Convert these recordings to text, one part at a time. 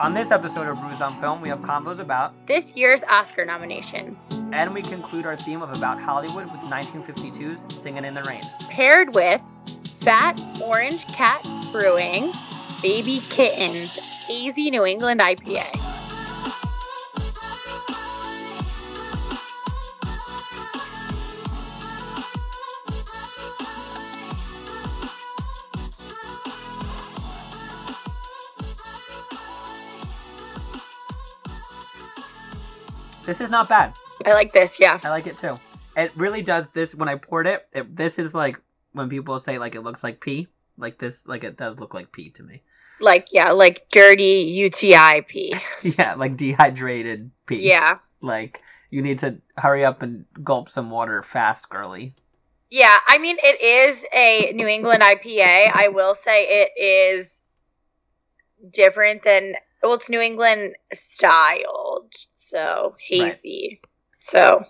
On this episode of Brews on Film, we have convos about, This year's Oscar nominations, and we conclude our theme of About Hollywood with 1952's Singing in the Rain. paired with Fat Orange Cat Brewing Baby Kittens AZ New England IPA. This is not bad. I like this, yeah. I like it too. It really does this when I poured it, it. This is like when people say like it looks like pee. Like this, like it does look like pee to me. Like, yeah, like dirty UTI pee. Yeah, like dehydrated pee. Yeah. Like you need to hurry up and gulp some water fast, girly. Yeah, I mean, it is a New England IPA. I will say it is different than, well, it's New England styled, so hazy. So,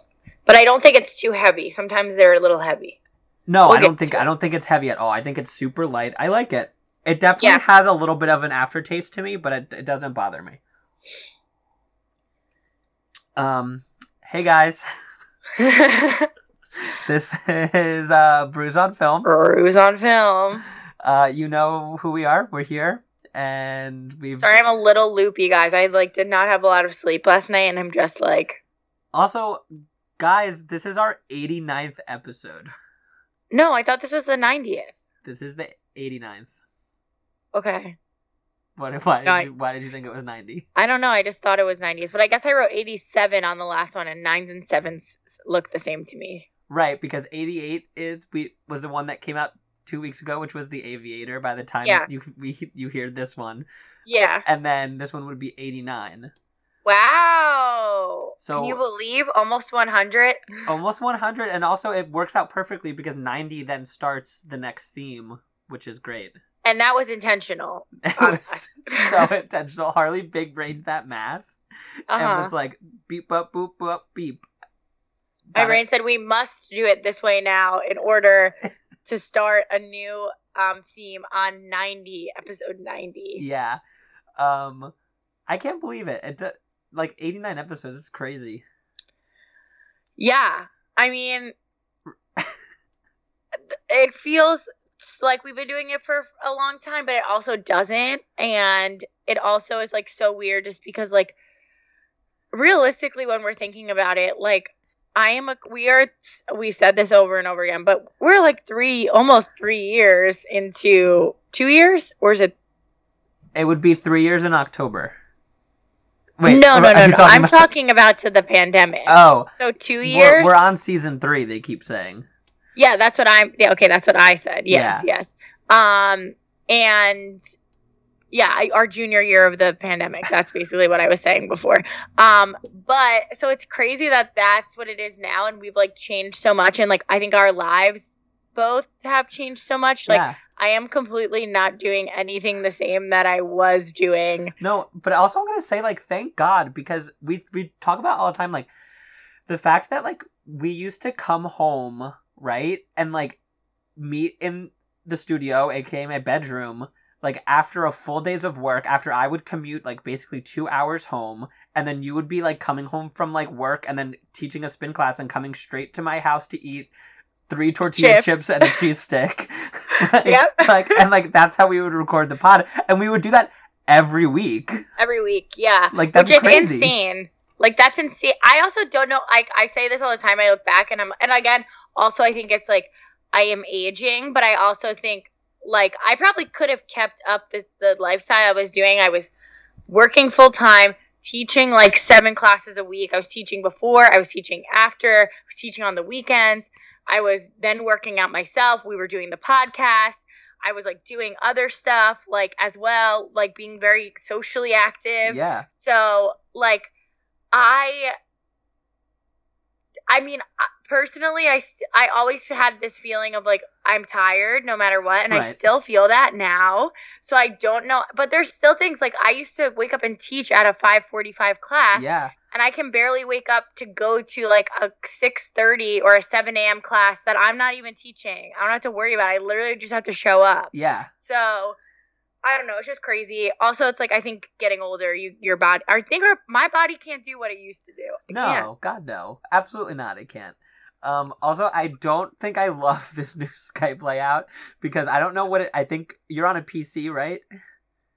but I don't think it's too heavy. Sometimes they're a little heavy. No, We'll I don't think I don't think it's heavy at all. I think it's super light. I like it. It definitely Yeah. has a little bit of an aftertaste to me, but it, it doesn't bother me. Um, hey guys, this is uh Brews on Film. Brews on film. Uh, you know who we are. We're here, and we've Sorry, I'm a little loopy, guys. I like did not have a lot of sleep last night, and I'm just like, also, guys. This is our 89th episode. no, I thought this was the 90th. This is the 89th. Okay. What? Why did No, I- you, why did you think it was 90? I don't know. I just thought it was 90s, but I guess I wrote 87 on the last one, and nines and sevens look the same to me. Right, because 88 is we was the one that came out two weeks ago, which was the Aviator. By the time Yeah. you we, you hear this one, Yeah. and then this one would be 89, Wow. So- Can you believe almost 100? almost 100, and also it works out perfectly because 90 then starts the next theme, which is great. And that was intentional. It was so intentional. Harley big brained that math and Uh-huh. was like beep up boop boop beep. My brain said we must do it this way now in order to start a new um, theme on 90, episode 90. Yeah. Um, I can't believe it. It like 89 episodes is crazy. Yeah. I mean, it feels like we've been doing it for a long time, but it also doesn't. And it also is like so weird just because, like, realistically, when we're thinking about it, like, I am a, we are, we said this over and over again, but we're like three, almost three years into two years, or is it? It would be three years in October. Wait, no, no, no, no. talking I'm about- talking about to the pandemic. Oh, so 2 we're, years. we're on season three. They keep saying. Yeah, that's what I'm. Yeah, okay, that's what I said. Yes, yes. Um, and yeah, I, our junior year of the pandemic. That's basically what I was saying before. Um, but so it's crazy that that's what it is now, and we've like changed so much, and like I think our lives both have changed so much. Like yeah. I am completely not doing anything the same that I was doing. No, but also I'm gonna say like thank God because we we talk about all the time like the fact that like we used to come home right and like meet in the studio, aka my bedroom, like after a full days of work. After I would commute like basically two hours home, and then you would be like coming home from like work and then teaching a spin class and coming straight to my house to eat three tortilla Chips. chips, and a cheese stick. like, Yep. like and like that's how we would record the pod, and we would do that every week. every week. Yeah. Like that's Which is crazy. insane. Like that's insane. I also don't know. Like I say this all the time. I look back and I'm, and again, also I think it's like I am aging, but I also think like I probably could have kept up the the lifestyle I was doing. I was working full time, teaching like seven classes a week. I was teaching before. I was teaching after. I was teaching on the weekends. I was then working out myself. We were doing the podcast. I was like doing other stuff like as well, like being very socially active. Yeah. So, like, I, I mean, I- personally, I, st- I always had this feeling of like I'm tired no matter what, and I still feel that now. So I don't know, but there's still things like I used to wake up and teach at a 5:45 class, Yeah. and I can barely wake up to go to like a 6:30 or a 7 a.m. class that I'm not even teaching. I don't have to worry about. it. I literally just have to show up. Yeah. So, I don't know. It's just crazy. Also, it's like I think getting older, you your body. I think our, my body can't do what it used to do. It no, can't. God, no, absolutely not. It can't. Um, also, I don't think I love this new Skype layout because I don't know what it. I think you're on a PC, right?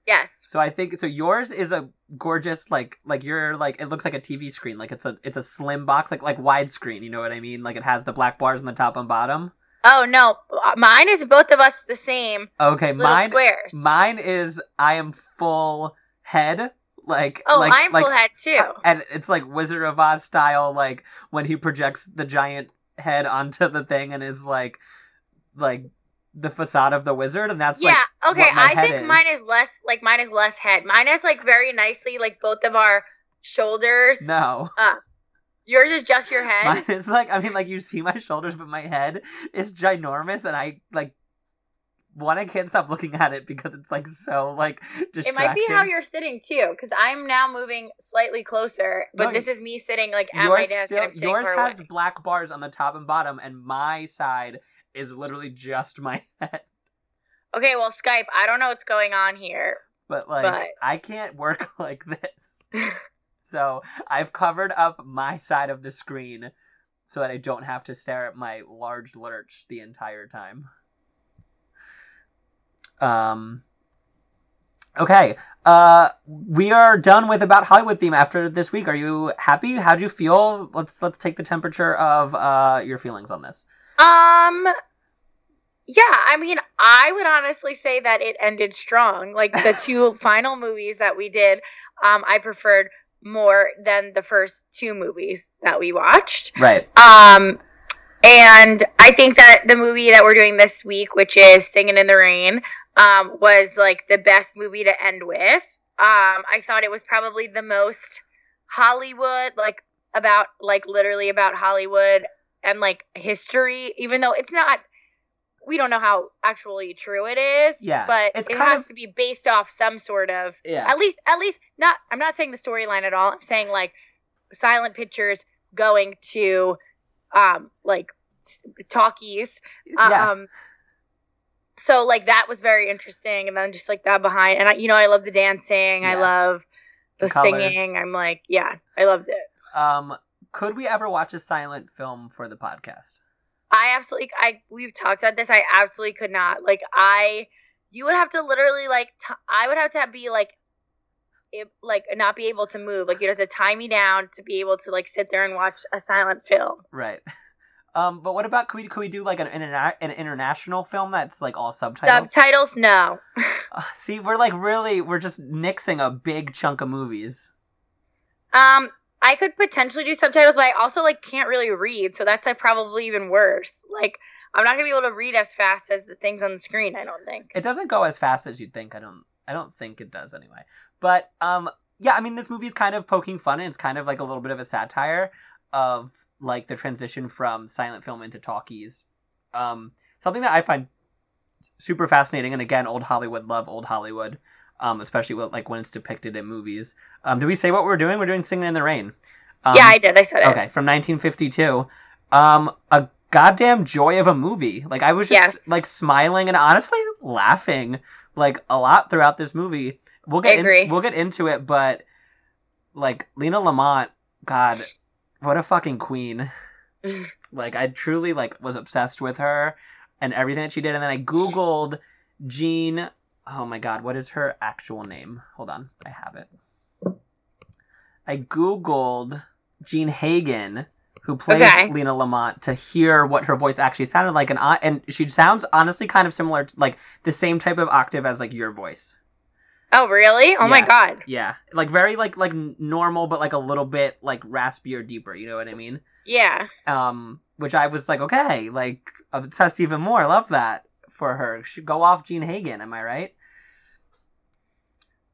Yes. So I think so. Yours is a gorgeous, like, like you're like it looks like a TV screen. Like it's a it's a slim box, like like widescreen. You know what I mean? Like it has the black bars on the top and bottom. Oh no, Uh, mine is both of us the same. Okay, mine squares. mine is I am full head. Like oh, like, I'm like, full head too. and it's like Wizard of Oz style, like when he projects the giant head onto the thing and is like, like the facade of the wizard, and that's yeah. like okay. I head think is. mine is less like mine is less head. Mine is like very nicely like both of our shoulders. no. Yours is just your head. Mine is like I mean, like you see my shoulders, but my head is ginormous, and I like one. I can't stop looking at it because it's like so like It might be how you're sitting too, because I'm now moving slightly closer, but No, this is me sitting like at my yours desk. still yours has away. black bars on the top and bottom, and my side is literally just my head. Okay, well, Skype. I don't know what's going on here. But like But- I can't work like this. so I've covered up my side of the screen so that I don't have to stare at my large lurch the entire time. Um Okay. Uh we are done with about Hollywood theme after this week. Are you happy? How do you feel? Let's let's take the temperature of uh your feelings on this. Um, yeah, I mean, I would honestly say that it ended strong. Like the two final movies that we did, um, I preferred more than the first two movies that we watched. Right. Um, and I think that the movie that we're doing this week, which is Singing in the Rain, um, was like the best movie to end with. Um, I thought it was probably the most Hollywood, like about like literally about Hollywood and like history, even though it's not. We don't know how actually true it is. Yeah, but it's it has of- to be based off some sort of Yeah. at least at least not i'm not saying the storyline at all i'm saying like silent pictures going to um like talkies yeah. So like that was very interesting and then just like that behind and I, you know i love the dancing i love the, The singing i'm like yeah i loved it Um could we ever watch a silent film for the podcast? i absolutely i we've talked about this i absolutely could not like i you would have to literally like t- i would have to be like it, like not be able to move like you'd have to tie me down to be able to like sit there and watch a silent film Right. Um, but what about could we could we do like an interna- an international film that's like all subtitles? subtitles no Uh, see, we're like really we're just nixing a big chunk of movies. um i could potentially do subtitles but i also like can't really read so that's like probably even worse like i'm not gonna be able to read as fast as the things on the screen i don't think It doesn't go as fast as you'd think. I don't I don't think it does anyway. But um yeah, I mean this movie's kind of poking fun and it's kind of like a little bit of a satire of like the transition from silent film into talkies. Um something that I find super fascinating and again old Hollywood love old Hollywood. Um, especially with, like when it's depicted in movies. Um, did we say what we're doing? We're doing "Singing in the Rain." Um, yeah i did i said it Okay, from 1952. Um, a goddamn joy of a movie. Like I was just Yes. like smiling and honestly laughing like a lot throughout this movie. We'll get. In, we'll get into it, but like Lena Lamont, God, what a fucking queen. like I truly like was obsessed with her and everything that she did, and then I googled Jean. Oh my God, what is her actual name? Hold on, I have it. I googled Jean Hagen, who plays Okay. Lena Lamont, to hear what her voice actually sounded like, and I, and she sounds honestly kind of similar, to, like the same type of octave as like your voice. Oh really oh my god Yeah, like very like like normal, but like a little bit like raspier, deeper. You know what I mean? yeah Um, which I was like, okay, like obsessed even more. Love that for her. Should go off Jean Hagen. Am I right?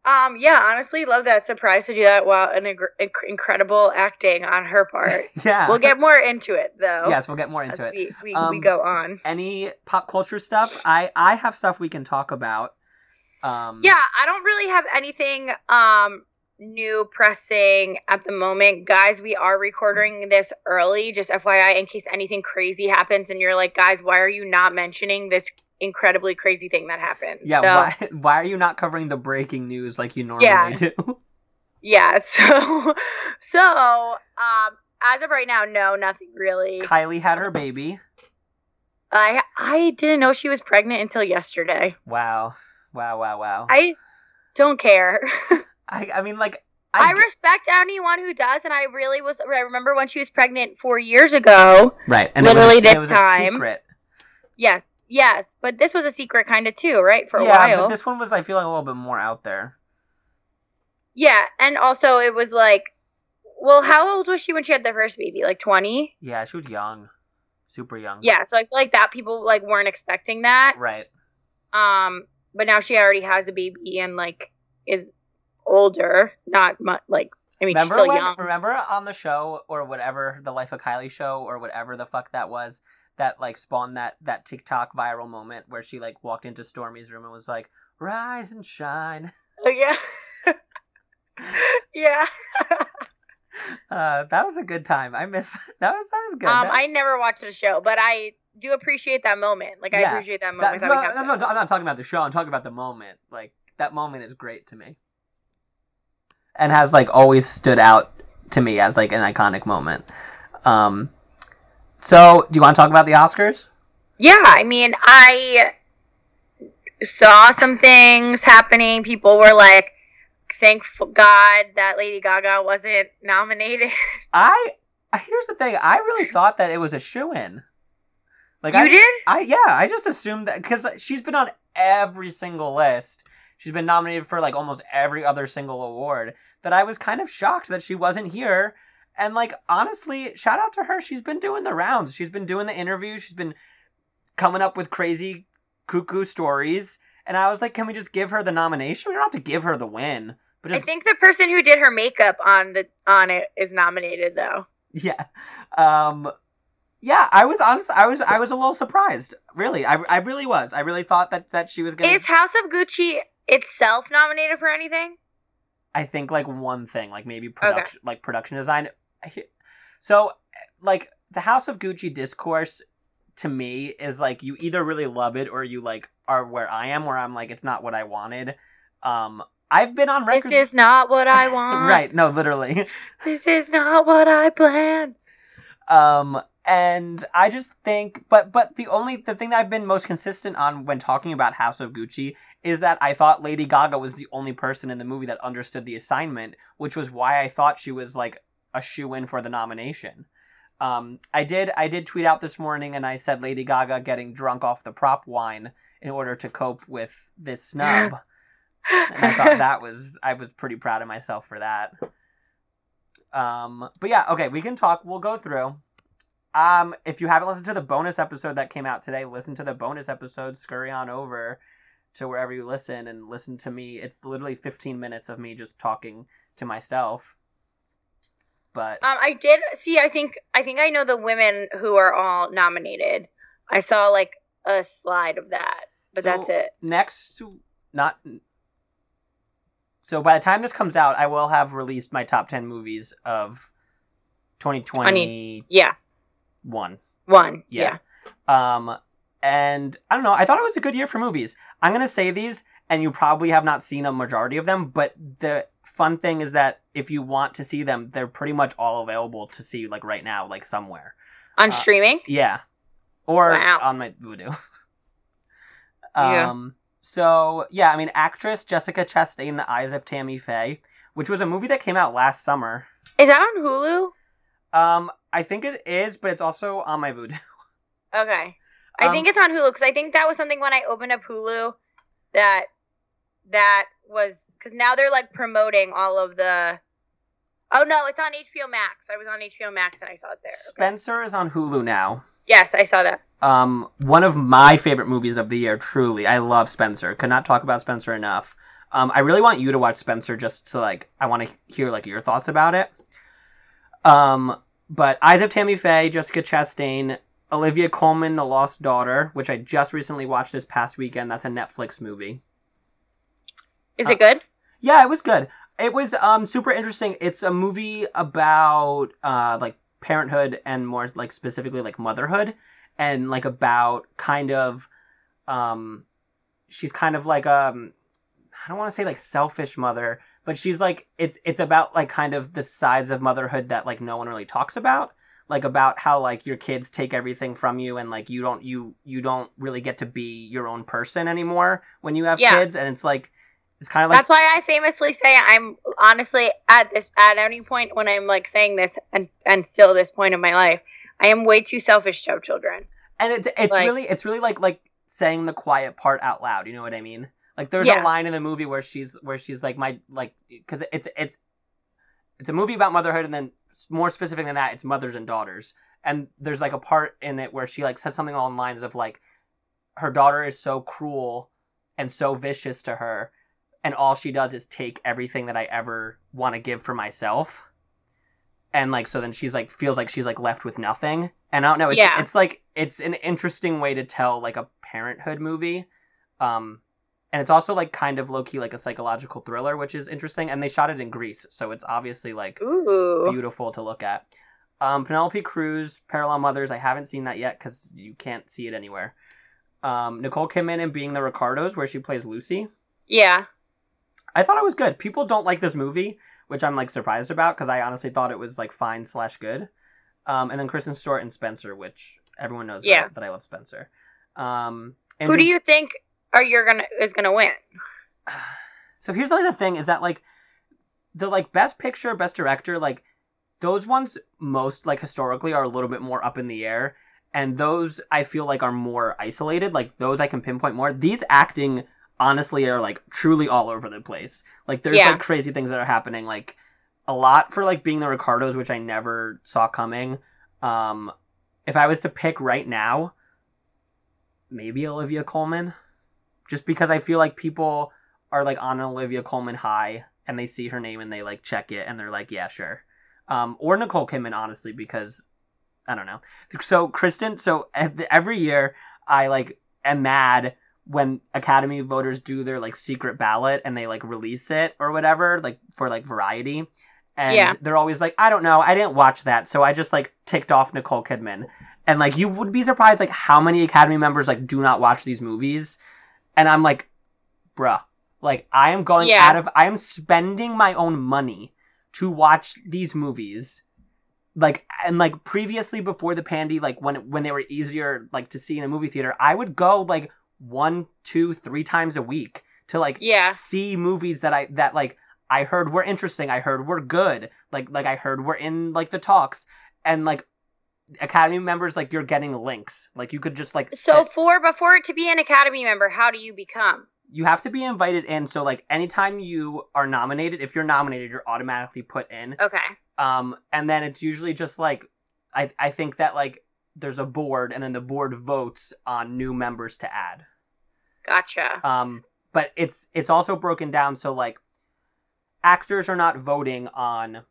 Um, yeah, honestly, love that. Surprised to do that. Wow, an inc- incredible acting on her part. yeah. we'll get more into it though. yes, we'll get more into it. we we, we Um, go on. Any pop culture stuff? I I have stuff we can talk about. Um, Yeah, I don't really have anything um new pressing at the moment, guys. We are recording this early, just FYI, in case anything crazy happens and you're like, guys, why are you not mentioning this incredibly crazy thing that happened. Yeah, so, why why are you not covering the breaking news like you normally Yeah. do? Yeah, so so um as of right now, no, nothing really. Kylie had her baby. I I didn't know she was pregnant until yesterday. Wow. Wow, wow, wow. I don't care. I, I mean like I, I, respect anyone who does, and I really was. I remember when she was pregnant four years ago. right. And literally it was, this time. secret. Yes, yes, but this was a secret kind of too, right? For a yeah, while. but this one was I feel like a little bit more out there. Yeah, and also it was like, well, how old was she when she had the first baby? Like twenty. Yeah, she was young. Super young. Yeah, so I feel like that people like weren't expecting that. Right. Um, but now she already has a baby and like is older, not much. Like I mean, Remember still when, young. remember on the show or whatever, the Life of Kylie show or whatever the fuck that was, that like spawned that that TikTok viral moment where she like walked into Stormi's room and was like, "Rise and shine." Oh, yeah. yeah. Uh, that was a good time. I miss that was that was good. Um, That- I never watched the show, but I do appreciate that moment. Like I appreciate that moment. that's that not, that's not, I'm not talking about the show. I'm talking about the moment. Like that moment is great to me, and has like always stood out to me as like an iconic moment. Um, so do you want to talk about the Oscars? Yeah, I mean, I saw some things happening. People were like, "Thank God that Lady Gaga wasn't nominated." I here's the thing. I really thought that it was a shoe in. Like you I, did? I yeah, I just assumed that because she's been on every single list. She's been nominated for like almost every other single award. That I was kind of shocked that she wasn't here. And like honestly, shout out to her. She's been doing the rounds. She's been doing the interviews. She's been coming up with crazy cuckoo stories. And I was like, can we just give her the nomination? We don't have to give her the win. But I think the person who did her makeup on the on it is nominated though. Yeah. Um yeah, I was honest I was I was a little surprised. Really. I, I really was. I really thought that that she was going to. Is House of Gucci itself nominated for anything? I think like one thing, like maybe production like production design. So like the House of Gucci discourse to me is like you either really love it or you like are where I am where I'm like it's not what I wanted. Um I've been on record This is not what I want. Right, no, literally. This is not what I planned. um and i just think but but the only the thing that i've been most consistent on when talking about house of gucci is that i thought lady gaga was the only person in the movie that understood the assignment which was why i thought she was like a shoe-in for the nomination um i did i did tweet out this morning and i said lady gaga getting drunk off the prop wine in order to cope with this snub and I thought that was I was pretty proud of myself for that. Um, but yeah, okay, we can talk. We'll go through. Um, if you haven't listened to the bonus episode that came out today, listen to the bonus episode. Scurry on over to wherever you listen and listen to me. It's literally 15 minutes of me just talking to myself. But Um, I did see. I think I think I know the women who are all nominated. I saw like a slide of that, but So- that's it. next not so by the time this comes out i will have released my top 10 movies of 2021 Yeah, one. Yeah. Yeah. um and i don't know i thought it was a good year for movies i'm gonna say these and you probably have not seen a majority of them but the fun thing is that if you want to see them they're pretty much all available to see like right now like somewhere On Uh, streaming. yeah. Or Wow. on my Vudu. Yeah. um so yeah, I mean actress Jessica Chastain, The Eyes of Tammy Faye, which was a movie that came out last summer. Is that on Hulu? Um I think it is, but it's also on my Vudu. Okay. I Um, think it's on Hulu because I think that was something when I opened up Hulu that that was because now they're like promoting all of the. Oh no, it's on HBO Max. I was on HBO Max and I saw it there. Okay. Spencer is on Hulu now. Yes, I saw that. Um one of my favorite movies of the year, truly. I love Spencer. Could not talk about Spencer enough. Um I really want you to watch Spencer just to like I want to hear like your thoughts about it. Um but Eyes of Tammy Faye, Jessica Chastain, Olivia Colman, The Lost Daughter, which I just recently watched this past weekend. That's a Netflix movie. Is Uh, it good? Yeah, it was good. It was um super interesting. It's a movie about uh like parenthood and more like specifically like motherhood and like about kind of um she's kind of like um I don't want to say like selfish mother, but she's like it's it's about like kind of the sides of motherhood that like no one really talks about like about how like your kids take everything from you and like you don't you you don't really get to be your own person anymore when you have Yeah. kids and it's like it's kind of like That's why I famously say I'm honestly at this at any point when I'm like saying this and and still this point of my life, I am way too selfish to have children. and it's it's like- really it's really like like saying the quiet part out loud you know what i mean like there's Yeah. a line in the movie where she's where she's like my like because it's it's it's a movie about motherhood and then more specific than that it's mothers and daughters and there's like a part in it where she like says something along lines of like her daughter is so cruel and so vicious to her and all she does is take everything that i ever want to give for myself and like so then she's like feels like she's like left with nothing and i don't know it's, Yeah. it's like it's an interesting way to tell like a parenthood movie um and it's also like kind of low-key like a psychological thriller which is interesting and they shot it in greece so it's obviously like Ooh. beautiful to look at um penelope cruz parallel mothers i haven't seen that yet because you can't see it anywhere um nicole kidman in being the ricardos where she plays lucy Yeah. I thought it was good. People don't like this movie, which I'm like surprised about because I honestly thought it was like fine slash good. Um, and then Kristen Stewart and Spencer, which everyone knows that- Yeah. that, I love Spencer. Um, Who do you think are you're gonna is gonna win? So here's like the thing is that like the like best picture, best director, like those ones most like historically are a little bit more up in the air. And those I feel like are more isolated. Like those I can pinpoint more. These acting honestly are like truly all over the place. Like there's Yeah. like crazy things that are happening. Like a lot for like being the Ricardos, which I never saw coming. Um if I was to pick right now, maybe Olivia Colman. Just because I feel like people are like on an Olivia Colman high and they see her name and they like check it and they're like, yeah, sure. Um, or Nicole Kidman, honestly, because I don't know. So Kristen, so every year I like am mad when Academy voters do their like secret ballot and they like release it or whatever, like for like variety. And Yeah. they're always like, I don't know, I didn't watch that, so I just like ticked off Nicole Kidman. And like you would be surprised like how many Academy members like do not watch these movies. And I'm like, bruh, like I am going Yeah. out of I am spending my own money to watch these movies. Like and like previously before the pandy, like when when they were easier like to see in a movie theater, I would go like one, two, three times a week to like Yeah. see movies that I that like I heard were interesting, I heard were good, like like I heard were in like the talks, and like Academy members like you're getting links, like you could just like So sit- for before to be an Academy member, how do you become? you have to be invited in. So like anytime you are nominated, if you're nominated, you're automatically put in. Okay. Um, and then it's usually just like I I think that like there's a board, and then the board votes on new members to add. Gotcha. Um, but it's it's also broken down so like actors are not voting on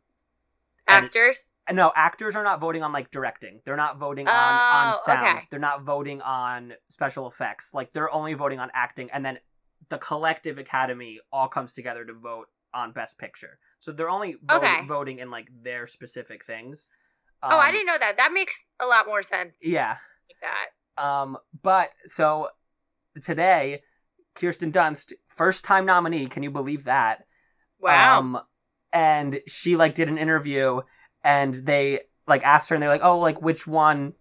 Actors? No actors are not voting on like directing they're not voting on on Oh, sound okay. they're not voting on special effects like they're only voting on acting and then the collective academy all comes together to vote on best picture so they're only voting, Okay. voting in like their specific things oh, I Um, didn't know that. That makes a lot more sense. yeah Like that. um but so today kirsten dunst first time nominee can you believe that Wow. Um, and she like did an interview, and they like asked her, and they're like, "Oh, like which one,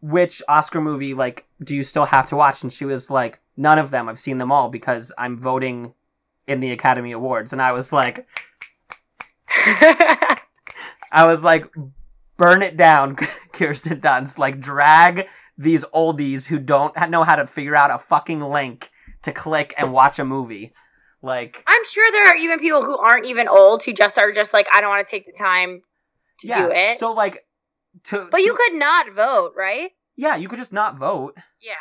which Oscar movie like do you still have to watch?" And she was like, "None of them. I've seen them all because I'm voting in the Academy Awards." And I was like, I was like, burn it down, Kirsten Dunst. Like drag these oldies who don't know how to figure out a fucking link to click and watch a movie. Like I'm sure there are even people who aren't even old who just are just like, I don't want to take the time to do it. So like to but to- you could not vote, right? yeah, you could just not vote. Yeah.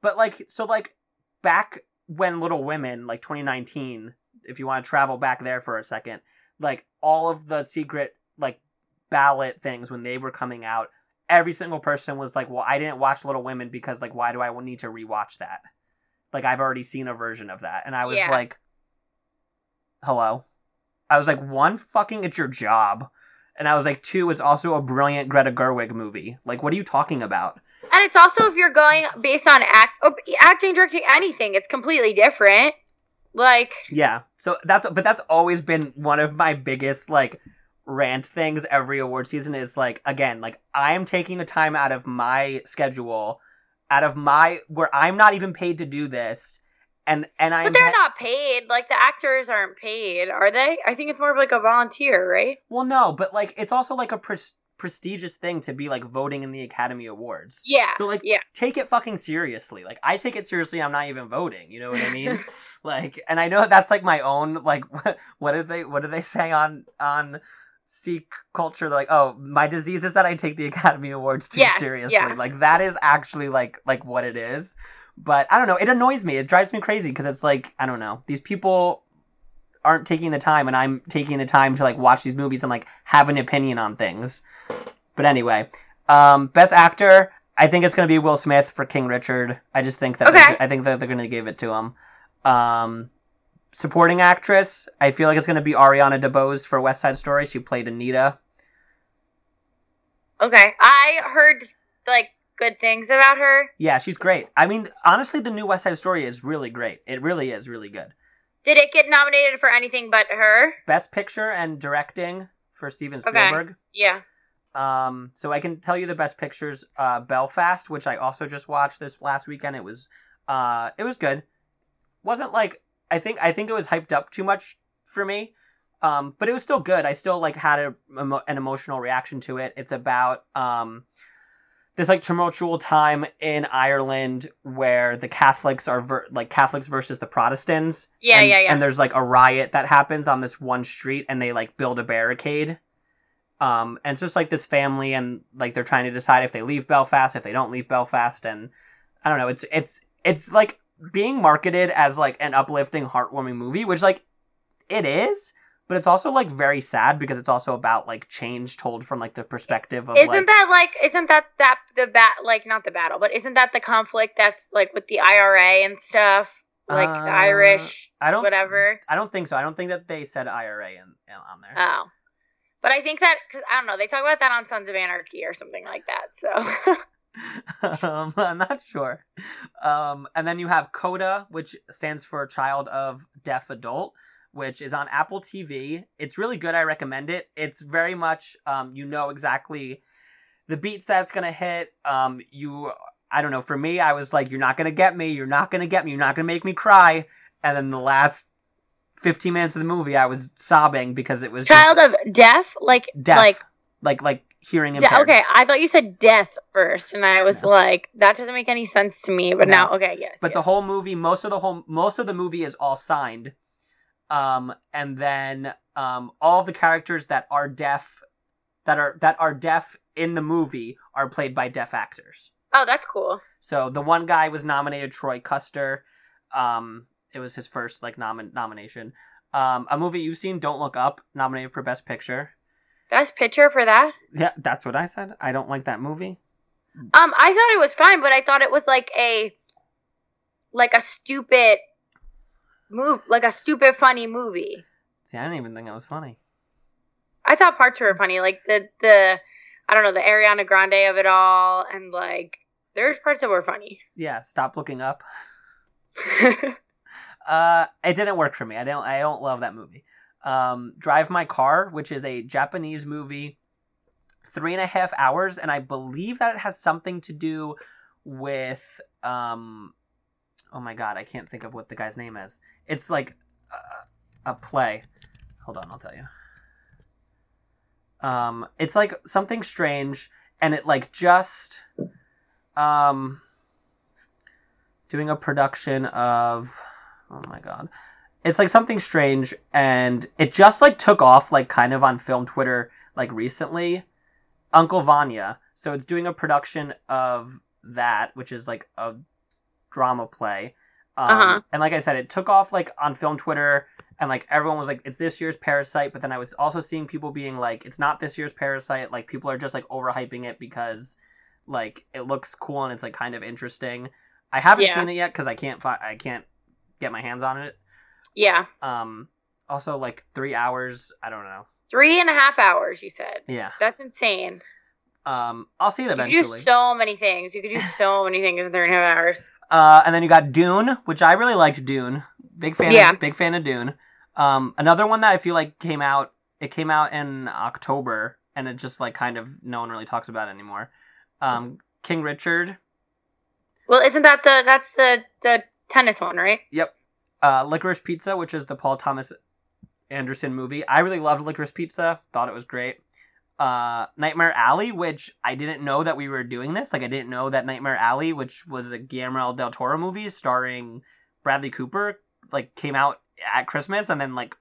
But like so like back when Little Women, like 2019, if you want to travel back there for a second, like all of the secret like ballot things when they were coming out, every single person was like, "Well, I didn't watch Little Women because like why do I need to rewatch that?" Like I've already seen a version of that. And I was Yeah. like, "Hello." I was like, "One fucking it's your job." And I was like, two, it's also a brilliant Greta Gerwig movie. Like, what are you talking about? And it's also if you're going based on act, oh, acting, directing, anything, it's completely different. Like Yeah. So that's but that's always been one of my biggest like rant things every award season is like again, like I am taking the time out of my schedule, out of my where I'm not even paid to do this. And and I'm But they're pa- not paid. Like the actors aren't paid, are they? I think it's more of like a volunteer, right? Well, no, but like it's also like a pres- prestigious thing to be like voting in the Academy Awards. Yeah. So like yeah. take it fucking seriously. Like I take it seriously, I'm not even voting, you know what I mean? like and I know that's like my own like what did they what did they say on on Sikh culture like oh my disease is that I take the Academy Awards too seriously. yeah. Like that is actually like like what it is. But I don't know, it annoys me. It drives me crazy because it's like I don't know. These people aren't taking the time and I'm taking the time to like watch these movies and like have an opinion on things. But anyway, um best actor I think it's going to be Will Smith for King Richard. I just think that Okay. I think that they're going to give it to him. Um supporting actress, I feel like it's going to be Ariana DeBose for West Side Story. She played Anita. Okay. I heard like good things about her. Yeah, she's great. I mean, honestly, the new West Side Story is really great. It really is really good. Did it get nominated for anything but her? Best picture and directing for Steven Spielberg. Okay. Yeah. Um, so I can tell you the best pictures. Uh, Belfast, which I also just watched this last weekend. It was, uh, it was good. wasn't like I think I think it was hyped up too much for me. Um, but it was still good. I still like had a, an emotional reaction to it. It's about um this like tumultuous time in Ireland where the Catholics are ver- like Catholics versus the Protestants. Yeah, and, yeah, yeah. And there's like a riot that happens on this one street, and they like build a barricade. Um, and it's just like this family, and like they're trying to decide if they leave Belfast, if they don't leave Belfast, and I don't know. It's it's it's like being marketed as like an uplifting, heartwarming movie, which like it is, but it's also like very sad because it's also about like change told from like the perspective of Isn't like that like isn't that that the bat like not the battle, but isn't that the conflict that's like with the IRA and stuff? Like Uh, the Irish I don't whatever. I don't think so. I don't think that they said IRA in, in- on there. Oh. But I think that cuz I don't know, they talk about that on Sons of Anarchy or something like that. So um, I'm not sure. Um, and then you have Coda, which stands for Child of Deaf Adult, which is on Apple TV. It's really good. I recommend it. It's very much, um, you know exactly the beats that's gonna hit. Um, you, I don't know. For me, I was like, "You're not gonna get me. You're not gonna get me. You're not gonna make me cry." And then the last 15 minutes of the movie, I was sobbing because it was Child just of death, like deaf, like like like hearing de- okay, I thought you said death first and I was No. like that doesn't make any sense to me, but No. now okay, yes. but yes. the whole movie most of the whole most of the movie is all signed um and then um all of the characters that are deaf that are that are deaf in the movie are played by deaf actors. Oh, that's cool. so the one guy was nominated troy kotsur. Um it was his first like nom- nomination. Um a movie you've seen don't look up nominated for best picture. Best picture for that? yeah that's what i said. I don't like that movie. Um, I thought it was fine, but I thought it was like a like a stupid move, like a stupid funny movie. see i didn't even think it was funny I thought parts were funny, like the the I don't know the Ariana Grande of it all, and like there's parts that were funny. yeah stop looking up Uh, it didn't work for me. I don't. I don't love that movie. Um, Drive My Car, which is a Japanese movie, three and a half hours, and I believe that it has something to do with um, oh my god, I can't think of what the guy's name is. It's like a, a play. Hold on, I'll tell you. Um, it's like something strange, and it like just um doing a production of oh my god it's like something strange and it just like took off like kind of on film twitter like recently uncle vanya so it's doing a production of that which is like a drama play um, Uh-huh. and like i said it took off like on film twitter and like everyone was like it's this year's parasite but then i was also seeing people being like it's not this year's parasite like people are just like overhyping it because like it looks cool and it's like kind of interesting i haven't Yeah. seen it yet because i can't fi- i can't get my hands on it yeah, um also like three hours i don't know three and a half hours. You said yeah that's insane. Um, I'll see it eventually. You do so many things. You could do so many things in three and a half hours. Uh, and then you got Dune, which I really liked. Dune, big fan. Yeah. Of, big fan of Dune. Um, another one that I feel like came out. It came out in October, and it just like kind of no one really talks about it anymore. Um, King Richard, Well, isn't that the that's the the tennis one, right? Yep. Uh, Licorice Pizza, which is the Paul Thomas Anderson movie. I really loved Licorice Pizza. Thought it was great. Uh, Nightmare Alley, which I didn't know that we were doing this. Like I didn't know that Nightmare Alley, which was a Guillermo del Toro movie starring Bradley Cooper, like came out at Christmas and then like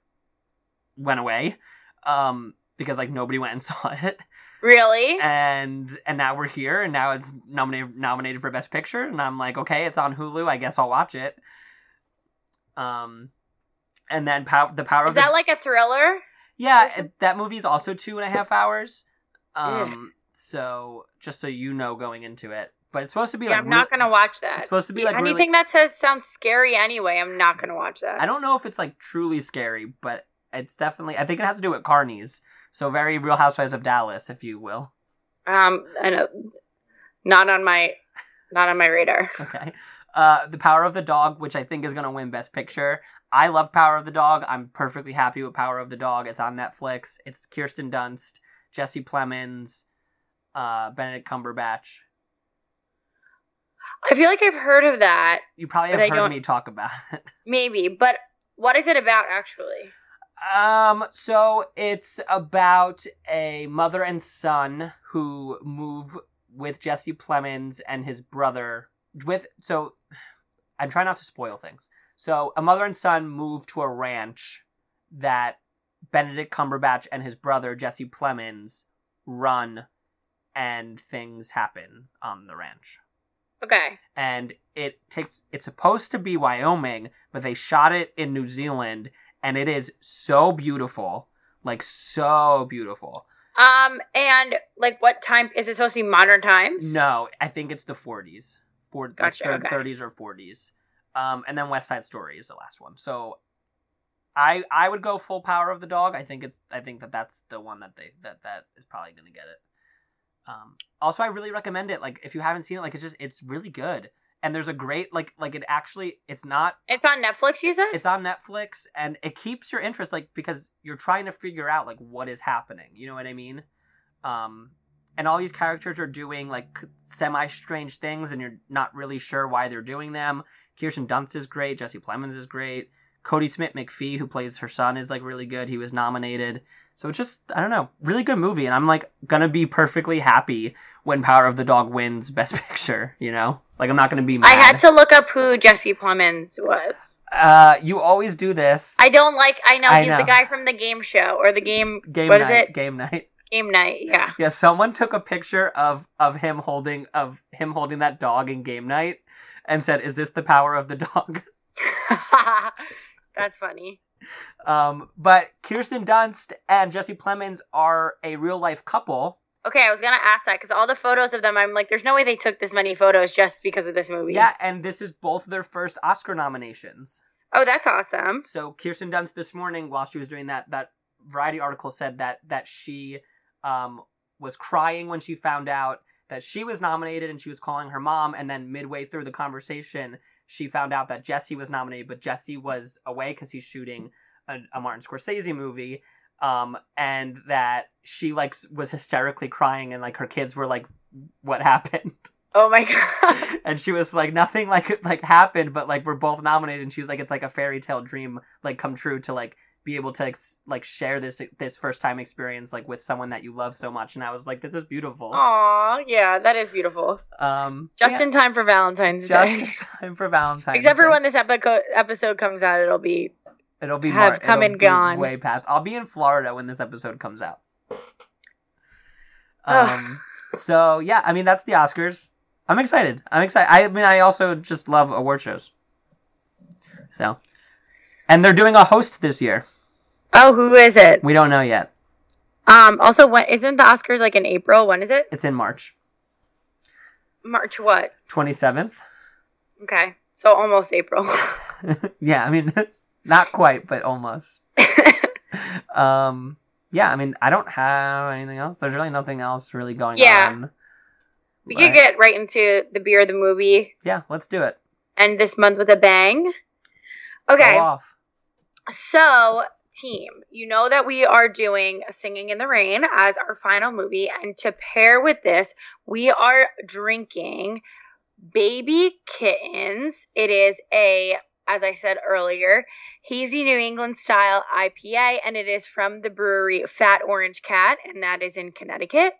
went away. Um, because like nobody went and saw it Really? and and now we're here and now it's nominated nominated for best picture and i'm like okay it's on hulu i guess i'll watch it um and then pow- the power Is of the that like a thriller? Yeah that movie is also two and a half hours um so just so you know going into it but it's supposed to be Yeah, like I'm not gonna watch that. it's supposed to be like Anything really that says sounds scary anyway, I'm not gonna watch that. i don't know if it's like truly scary but it's definitely i think it has to do with carnies so very real housewives of dallas if you will Um, I know, not on my, not on my radar. Okay. Uh, The Power of the Dog, which I think is going to win Best Picture. I love Power of the Dog. I'm perfectly happy with Power of the Dog. It's on Netflix. It's Kirsten Dunst, Jesse Plemons, uh, Benedict Cumberbatch. I feel like I've heard of that, You probably have heard me talk about it. maybe, but what is it about actually? Um, so it's about a mother and son who move with Jesse Plemons and his brother with so I'm trying not to spoil things. So a mother and son move to a ranch that Benedict Cumberbatch and his brother Jesse Plemons run and things happen on the ranch Okay, and it takes it's supposed to be Wyoming, but they shot it in New Zealand and it is so beautiful. Like so beautiful. um, and like, what time is it supposed to be? Modern times? No, I think it's the 40s. For Gotcha, like okay. 30s or 40s. Um and then West Side Story is the last one. So I I would go full power of the dog. I think it's I think that that's the one that they that that is probably going to get it. Um also I really recommend it like if you haven't seen it like it's just it's really good. And there's a great like like it actually it's not It's on Netflix. You said? it's on Netflix and it keeps your interest like because you're trying to figure out like what is happening. You know what I mean? Um and all these characters are doing like semi strange things and you're not really sure why they're doing them. Kirsten Dunst is great, Jesse Plemons is great. Kodi Smit-McPhee who plays her son is like really good. He was nominated. So it's just I don't know, really good movie and I'm like going to be perfectly happy when Power of the Dog wins best picture, you know? Like I'm not going to be mad. I had to look up who Jesse Plemons was. uh you always do this. I don't like. I know I he's know. the guy from the game show or the game. game what is night, it? game night. Game night. Yeah. Yeah, someone took a picture of of him holding of him holding that dog in game night and said, "Is this the power of the dog?" That's funny. Um, but Kirsten Dunst and Jesse Plemons are a real life couple. Okay, I was gonna ask that because all the photos of them, I'm like, there's no way they took this many photos just because of this movie. Yeah, and this is both their first Oscar nominations. Oh, that's awesome. So Kirsten Dunst this morning, while she was doing that, that Variety article said that that she um, was crying when she found out that she was nominated, and she was calling her mom. And then midway through the conversation, she found out that Jesse was nominated, but Jesse was away because he's shooting a, a Martin Scorsese movie. Um, and that she like was hysterically crying, and like her kids were like, "What happened?" Oh my god. and she was like nothing like like happened but like we're both nominated and she was like it's like a fairy tale dream like come true to like be able to ex- like share this this first time experience like with someone that you love so much and i was like this is beautiful Aw, yeah, that is beautiful. um Just yeah, in time for Valentine's just Day. Just in time for valentine's Except for Day. when this epico- episode comes out, it'll be. it'll be have more, come and gone. way past i'll be in florida when this episode comes out um so yeah i mean that's the oscars i'm excited i'm excited i mean i also just love award shows so and they're doing a host this year Oh, who is it? we don't know yet Um. Also, when isn't the Oscars like in April? When is it? it's in march March what? 27th Okay, so almost April. yeah i mean not quite but almost um Yeah, I mean, I don't have anything else. There's really nothing else really going on. Yeah. on. We could get right into the beer of the movie Yeah, let's do it. and this month with a bang. Okay. So, team, you know that we are doing Singing in the Rain as our final movie. And to pair with this, we are drinking Baby Kittens. It is a, as I said earlier, hazy New England style IPA, and it is from the brewery Fat Orange Cat, and that is in Connecticut.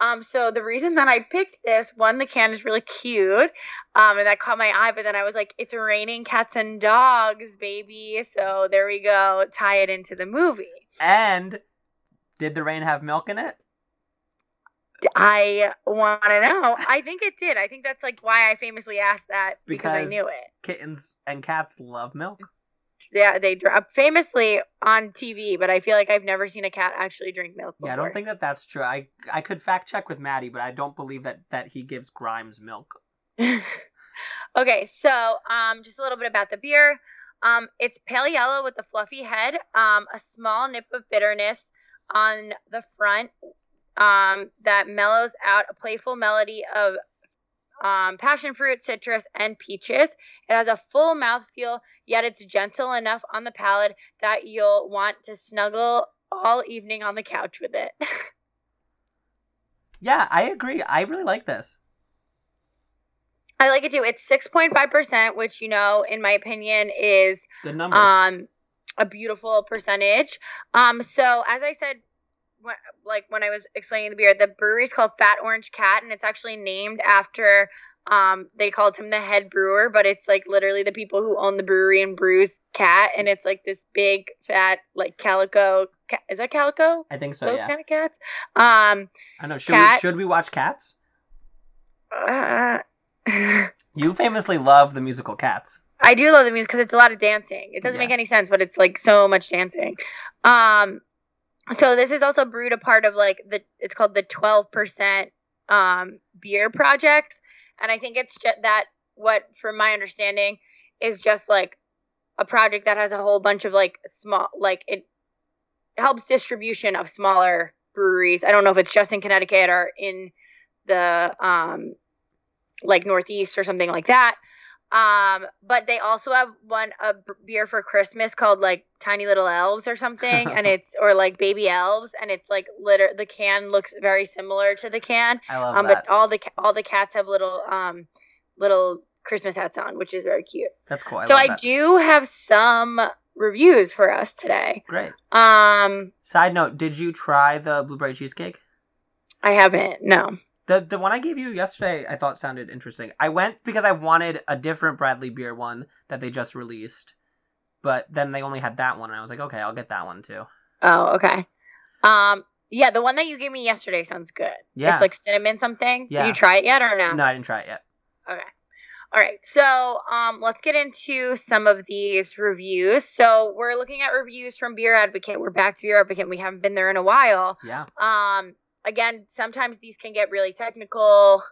Um, so the reason that I picked this, one, the can is really cute, um, and that caught my eye. But then I was like, it's raining cats and dogs, baby. So there we go. Tie it into the movie. And did the rain have milk in it? I want to know. I think it did. I think that's like why I famously asked that because, I knew it. Kittens and cats love milk. Yeah, they drop famously on TV, but I feel like I've never seen a cat actually drink milk. Before. Yeah, I don't think that that's true. I I could fact check with Maddie, but I don't believe that that he gives Grimes milk. okay, so um, just a little bit about the beer. Um, it's pale yellow with a fluffy head, um, a small nip of bitterness on the front um, that mellows out a playful melody of um, passion fruit, citrus, and peaches. It has a full mouthfeel, yet it's gentle enough on the palate that you'll want to snuggle all evening on the couch with it. Yeah, I agree. I really like this. I like it too. It's 6.5%, which, you know, in my opinion, is Good numbers. um a beautiful percentage um so as i said when, like when i was explaining the beer the brewery is called fat orange cat and it's actually named after um they called him the head brewer but it's like literally the people who own the brewery and brews cat and it's like this big fat like calico ca- is that calico I think so. those yeah. kind of cats um I know. Should cat- we should we watch Cats? uh, You famously love the musical Cats. I do love the music because it's a lot of dancing. It doesn't Yeah. make any sense, but it's like so much dancing. Um, so this is also brewed a part of like the it's called the twelve percent um beer projects and I think it's just that what, from my understanding, is just like a project that has a whole bunch of like small like it helps distribution of smaller breweries. I don't know if it's just in Connecticut or in the um like Northeast or something like that. Um, but they also have one a beer for Christmas called like Tiny Little Elves or something, and it's or like Baby Elves, and it's like litter. The can looks very similar to the can, I love um, that. but all the all the cats have little um little Christmas hats on, which is very cute. That's cool. I so I that. do have some reviews for us today. Great. Um, Side note: Did you try the blueberry cheesecake? I haven't. No. The the one I gave you yesterday, I thought sounded interesting. I went because I wanted a different Bradley beer one that they just released, but then they only had that one, and I was like, okay, I'll get that one too. Oh, okay. Um, yeah, the one that you gave me yesterday sounds good. Yeah. It's like cinnamon something. Yeah. Did you try it yet or no? No, I didn't try it yet. Okay. All right. So, um, let's get into some of these reviews. So, we're looking at reviews from Beer Advocate. We're back to Beer Advocate. We haven't been there in a while. Yeah. Um, again, sometimes these can get really technical,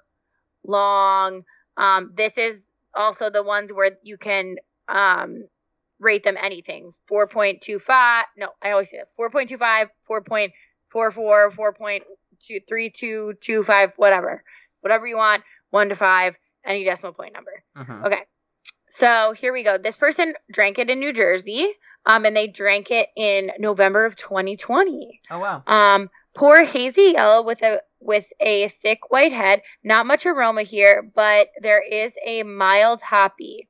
long. Um, this is also the ones where you can um rate them anything. 4.25. No, I always say that. 4.25, 4.44, 4.23225, whatever. Whatever you want, 1 to 5, any decimal point number. hmm Okay. So here we go. This person drank it in New Jersey, um, and they drank it in November of 2020. Oh wow. Um, pour hazy yellow with a with a thick white head. Not much aroma here, but there is a mild hoppy,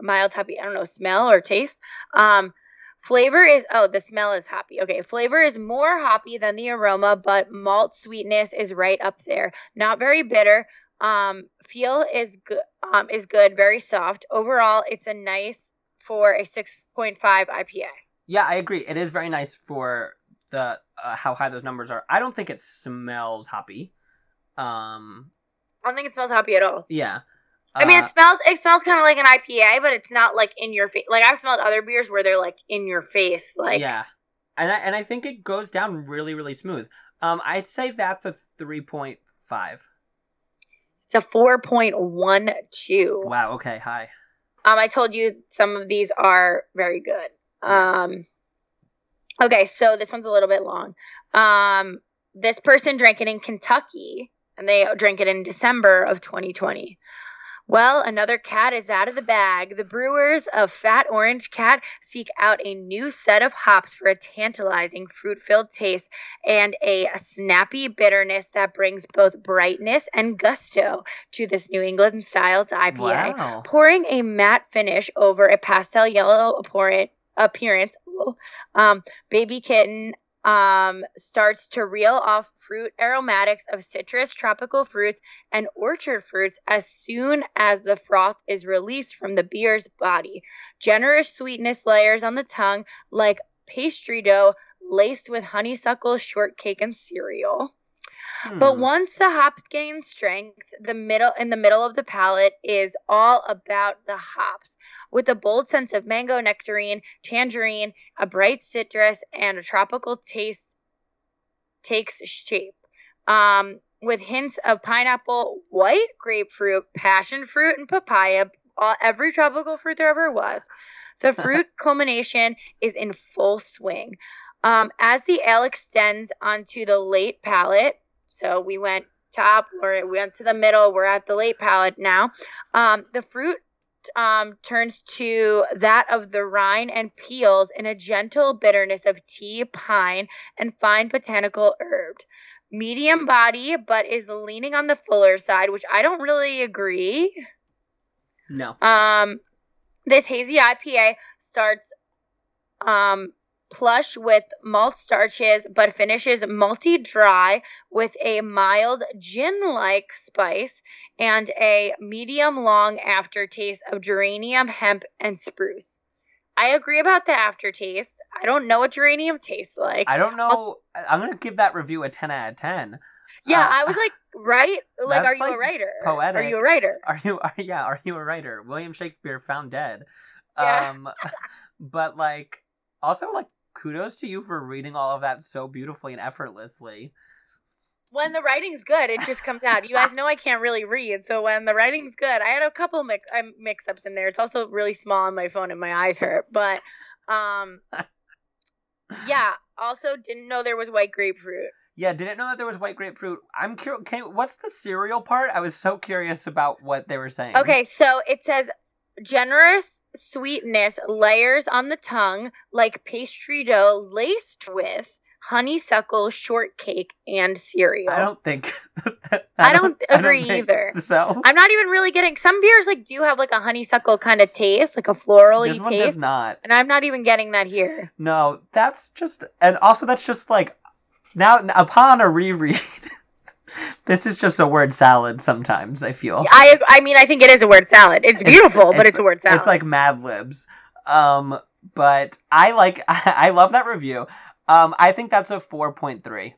mild hoppy. I don't know, smell or taste. Um, flavor is oh, the smell is hoppy. Okay, flavor is more hoppy than the aroma, but malt sweetness is right up there. Not very bitter. Um, feel is good. Um, is good. Very soft. Overall, it's a nice for a six point five IPA. Yeah, I agree. It is very nice for the uh, how high those numbers are. I don't think it smells hoppy. Um, I don't think it smells hoppy at all. yeah. I mean, Uh, it smells. It smells kind of like an IPA, but it's not like in your face. Like I've smelled other beers where they're like in your face. Like yeah, and I and I think it goes down really really smooth. Um, I'd say that's a three point five. it's a four point one two. Wow. Okay. High. Um, I told you some of these are very good. Yeah. Um, Okay, so this one's a little bit long. Um, this person drank it in Kentucky, and they drank it in December of 2020. Well, another cat is out of the bag. The brewers of Fat Orange Cat seek out a new set of hops for a tantalizing fruit filled taste and a, snappy bitterness that brings both brightness and gusto to this New England style IPA. Wow. Pouring a matte finish over a pastel yellow apparent appearance, um, Baby Kitten um, starts to reel off fruit aromatics of citrus, tropical fruits, and orchard fruits as soon as the froth is released from the beer's body. Generous sweetness layers on the tongue like pastry dough laced with honeysuckle, shortcake, and cereal. But Hmm. once the hops gain strength, the middle in the middle of the palate is all about the hops, with a bold sense of mango, nectarine, tangerine, a bright citrus, and a tropical taste takes shape. Um, with hints of pineapple, white grapefruit, passion fruit, and papaya, all, every tropical fruit there ever was. The fruit culmination is in full swing. Um, as the ale extends onto the late palate, so we went top, or we went to the middle, we're at the late palate now. Um, the fruit um, turns to that of the rind and peels in a gentle bitterness of tea, pine, and fine botanical herb. Medium body, but is leaning on the fuller side, which I don't really agree. no. Um, this hazy IPA starts um, plush with malt starches, but finishes malty dry with a mild gin-like spice and a medium long aftertaste of geranium, hemp, and spruce. I agree about the aftertaste. I don't know what geranium tastes like. I don't know. Also- I'm gonna give that review a 10 out of 10. yeah, uh, I was like, right? Like, are you like, a writer? poetic. Are you a writer? Are you? Are, yeah. Are you a writer? William Shakespeare found dead. Yeah. Um, but like, also like, kudos to you for reading all of that so beautifully and effortlessly. when the writing's good, it just comes out. You guys know I can't really read, so when the writing's good, I had a couple mix um, mix-ups in there. It's also really small on my phone and my eyes hurt, but um, yeah. Also, didn't know there was white grapefruit. Yeah, didn't know that there was white grapefruit. I'm curious. What's the cereal part? I was so curious about what they were saying. Okay, so it says generous sweetness layers on the tongue like pastry dough laced with honeysuckle shortcake and cereal. I don't think. I don't I agree think either. So I'm not even really getting some beers like do have like a honeysuckle kind of taste, like a florally this one taste, does not. and I'm not even getting that here. No, that's just, and also that's just like now upon a reread. this is just a word salad. Sometimes I feel I I mean I think it is a word salad. It's beautiful, but it's a word salad. It's like Mad Libs. Um, but I like I love that review. Um, I think that's a four point three.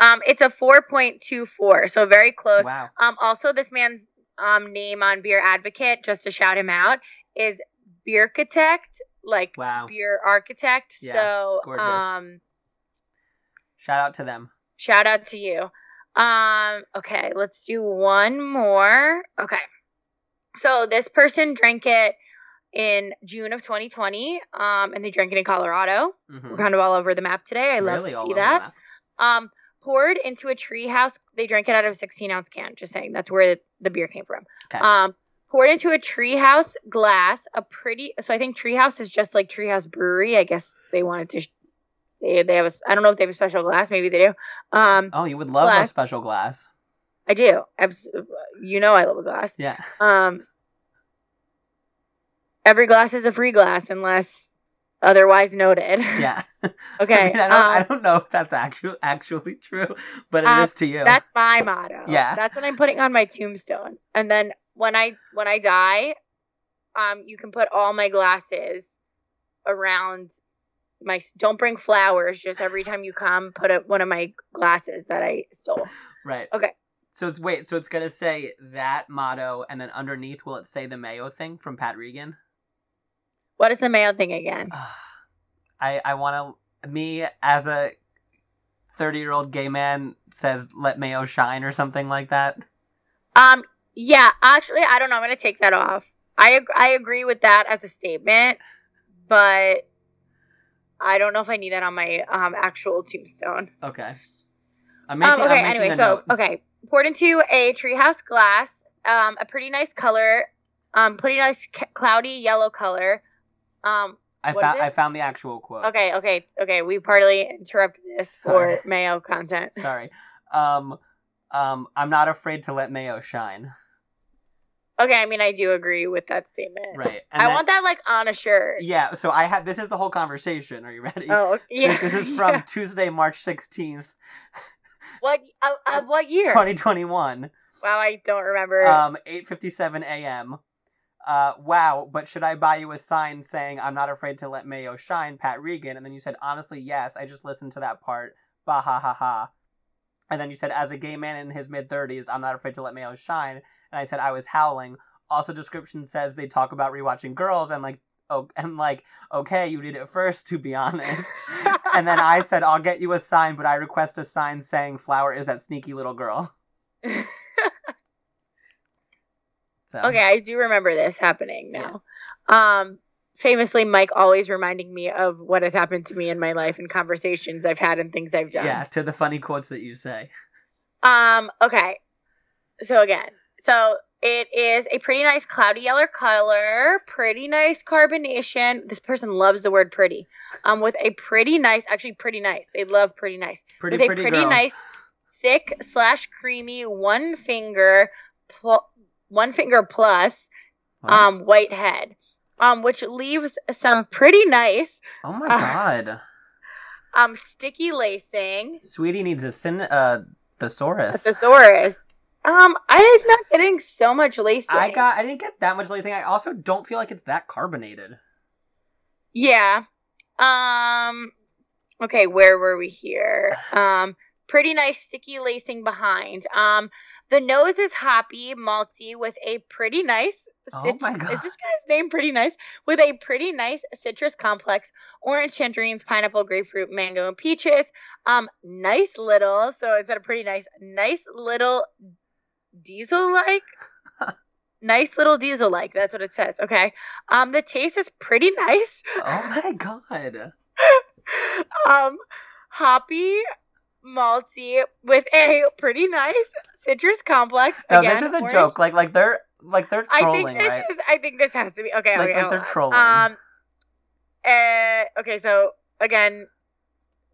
um, it's a 4.24, so very close. Wow. Um, also this man's um name on Beer Advocate, just to shout him out, is Beerchitect, like Wow. beer architect. Yeah, so gorgeous. um, Shout out to them. shout out to you. Um, okay, let's do one more. Okay. So this person drank it in June of 2020, um, and they drank it in Colorado. Mhm. We're kind of all over the map today. I love Really to see that. Um, poured into a treehouse. They drank it out of a 16 ounce can. Just saying, that's where the beer came from. Okay. Um, poured into a treehouse glass. A pretty. So I think treehouse is just like treehouse brewery. I guess they wanted to say they have a. I don't know if they have a special glass. Maybe they do. Um, Oh, you would love a special glass. I do. Abs- you know I love a glass. Yeah. Um, every glass is a free glass unless otherwise noted. Yeah. Okay. I, mean, I, don't, I um, don't know if that's actually actually true, but it is Uh, to you. That's my motto. Yeah. That's what I'm putting on my tombstone. And then when I when I die, um, you can put all my glasses around my. Don't bring flowers. Just every time you come, put up one of my glasses that I stole. right. Okay. So it's wait. So it's gonna say that motto, and then underneath, will it say the Mayo thing from Pat Regan? What is the mayo thing again? I I want to me as a thirty year old gay man says let Mayo shine or something like that. Um. Yeah. Actually, I don't know. I'm gonna take that off. I ag- I agree with that as a statement, but I don't know if I need that on my um actual tombstone. Okay. I'm making, Um, I'm okay, making anyway, so note. okay, poured into a treehouse glass, um, a pretty nice color, um, pretty nice c- cloudy yellow color. Um, I found? I found the actual quote. okay, okay, okay. We partly interrupted this Sorry. for Mayo content. Sorry. Um, um, I'm not afraid to let Mayo shine. Okay, I mean I do agree with that statement. Right. And I then- want that like on a shirt. Yeah. So I had this is the whole conversation. Are you ready? Oh, yeah. This is from yeah. Tuesday, March sixteenth, what? Uh, uh, what year? twenty twenty one. Wow, I don't remember. Um, eight fifty seven a.m. Uh, wow, but should I buy you a sign saying I'm not afraid to let Mayo shine, Pat Regan? And then you said, honestly, yes. I just listened to that part. Bah ha ha ha. And then you said, as a gay man in his mid thirties, I'm not afraid to let Mayo shine. And I said I was howling. Also, description says they talk about rewatching girls and like, oh, and like, okay, you did it first, to be honest. and then I said, I'll get you a sign, but I request a sign saying Flower is that sneaky little girl. So okay, I do remember this happening now. Um, famously, Mike always reminding me of what has happened to me in my life and conversations I've had and things I've done. Yeah, to the funny quotes that you say. Um, okay. So again, so it is a pretty nice cloudy yellow color, pretty nice carbonation. This person loves the word pretty. Um, with a pretty nice, actually pretty nice. They love pretty nice. Pretty With a pretty, pretty nice Thick slash creamy, one finger, pl- one finger plus, um, white head. Um, which leaves some pretty nice, oh my uh, god. um, sticky lacing. Sweetie needs a sin uh thesaurus. thesaurus. Um, I'm not getting so much lacing. I got I didn't get that much lacing. I also don't feel like it's that carbonated. Yeah. Um. Okay, where were we here? Um. Pretty nice sticky lacing behind. Um. The nose is hoppy, malty, with a pretty nice. Oh my God. Is this guy's name pretty nice? With a pretty nice citrus complex, orange, tangerines, pineapple, grapefruit, mango, and peaches. Um. Nice little. So is that a pretty nice, nice little diesel like? nice little diesel like. That's what it says. Okay. Um. The taste is pretty nice. Oh my god. um, hoppy, malty with a pretty nice citrus complex. No, Again, this is a orange. joke. Like like they're like they're I trolling, think this right? is. I think this has to be okay. Like- okay, like they're trolling. Um. Uh, okay, so again,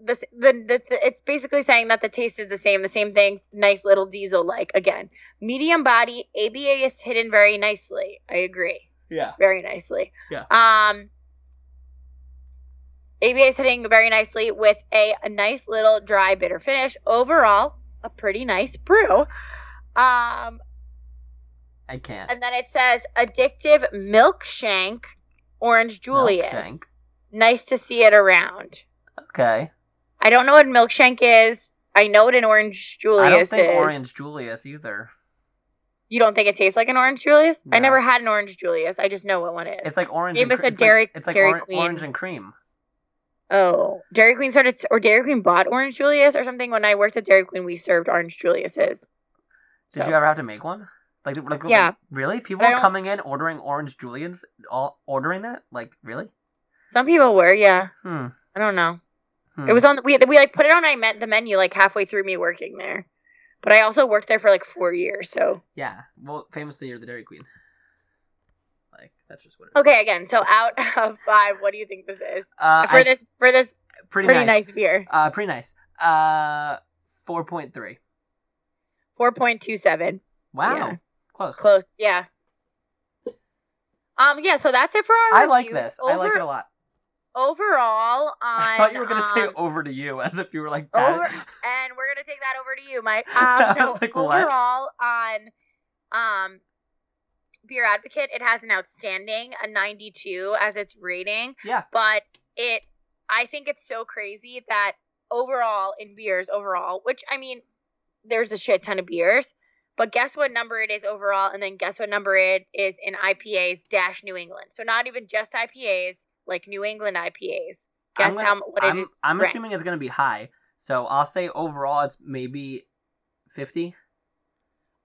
this the, the, the it's basically saying that the taste is the same, the same things. Nice little diesel like again. Medium body, ABV is hidden very nicely. I agree Yeah. very nicely. Yeah. Um, ABV is hitting very nicely with a, a nice little dry bitter finish. Overall, a pretty nice brew. Um, I can't. and then it says addictive milkshank orange Julius. Milkshank. Nice to see it around. Okay. I don't know what milkshank is. I know what an orange Julius I don't think is. orange Julius either. You don't think it tastes like an orange Julius? I never had an orange Julius. I just know what one is. It's like orange. Give and us cre- a it's like- Dairy- It's like, Dairy Queen. orange and cream. Oh, Dairy Queen started, or Dairy Queen bought Orange Julius or something. When I worked at Dairy Queen, we served Orange Julius's. Did you ever have to make one? Like, like, Yeah. like, really? People I are coming in ordering orange Julians, all ordering that? Like, really? Some people were, yeah. Hmm. I don't know. hmm. It was on. We we like put it on. I meant the menu like halfway through me working there, but I also worked there for like four years. So Yeah. Well, famously, you're the Dairy Queen. Like, that's just what it is. okay, again. So out of five, what do you think this is Uh, for I- this for this pretty, pretty nice. nice beer? Uh, pretty nice. Uh, four point three. Four point two seven. Wow. Yeah. Close. Close. Yeah. Um. Yeah. So that's it for our. I like reviews. this. I like it a lot. Overall, on I thought you were gonna say um, over to you, as if you were like that. over, and we're gonna take that over to you, Mike. I Um, no, was like, what? overall on um Beer Advocate, it has an outstanding a 92 as its rating. Yeah. But it, I think it's so crazy that overall in beers, overall, which I mean, there's a shit ton of beers. But guess what number it is overall, and then guess what number it is in IPAs dash New England. So not even just IPAs, like New England IPAs. Guess gonna- how what I'm, it is. I'm ranked. assuming it's gonna be high, so I'll say overall it's maybe fifty.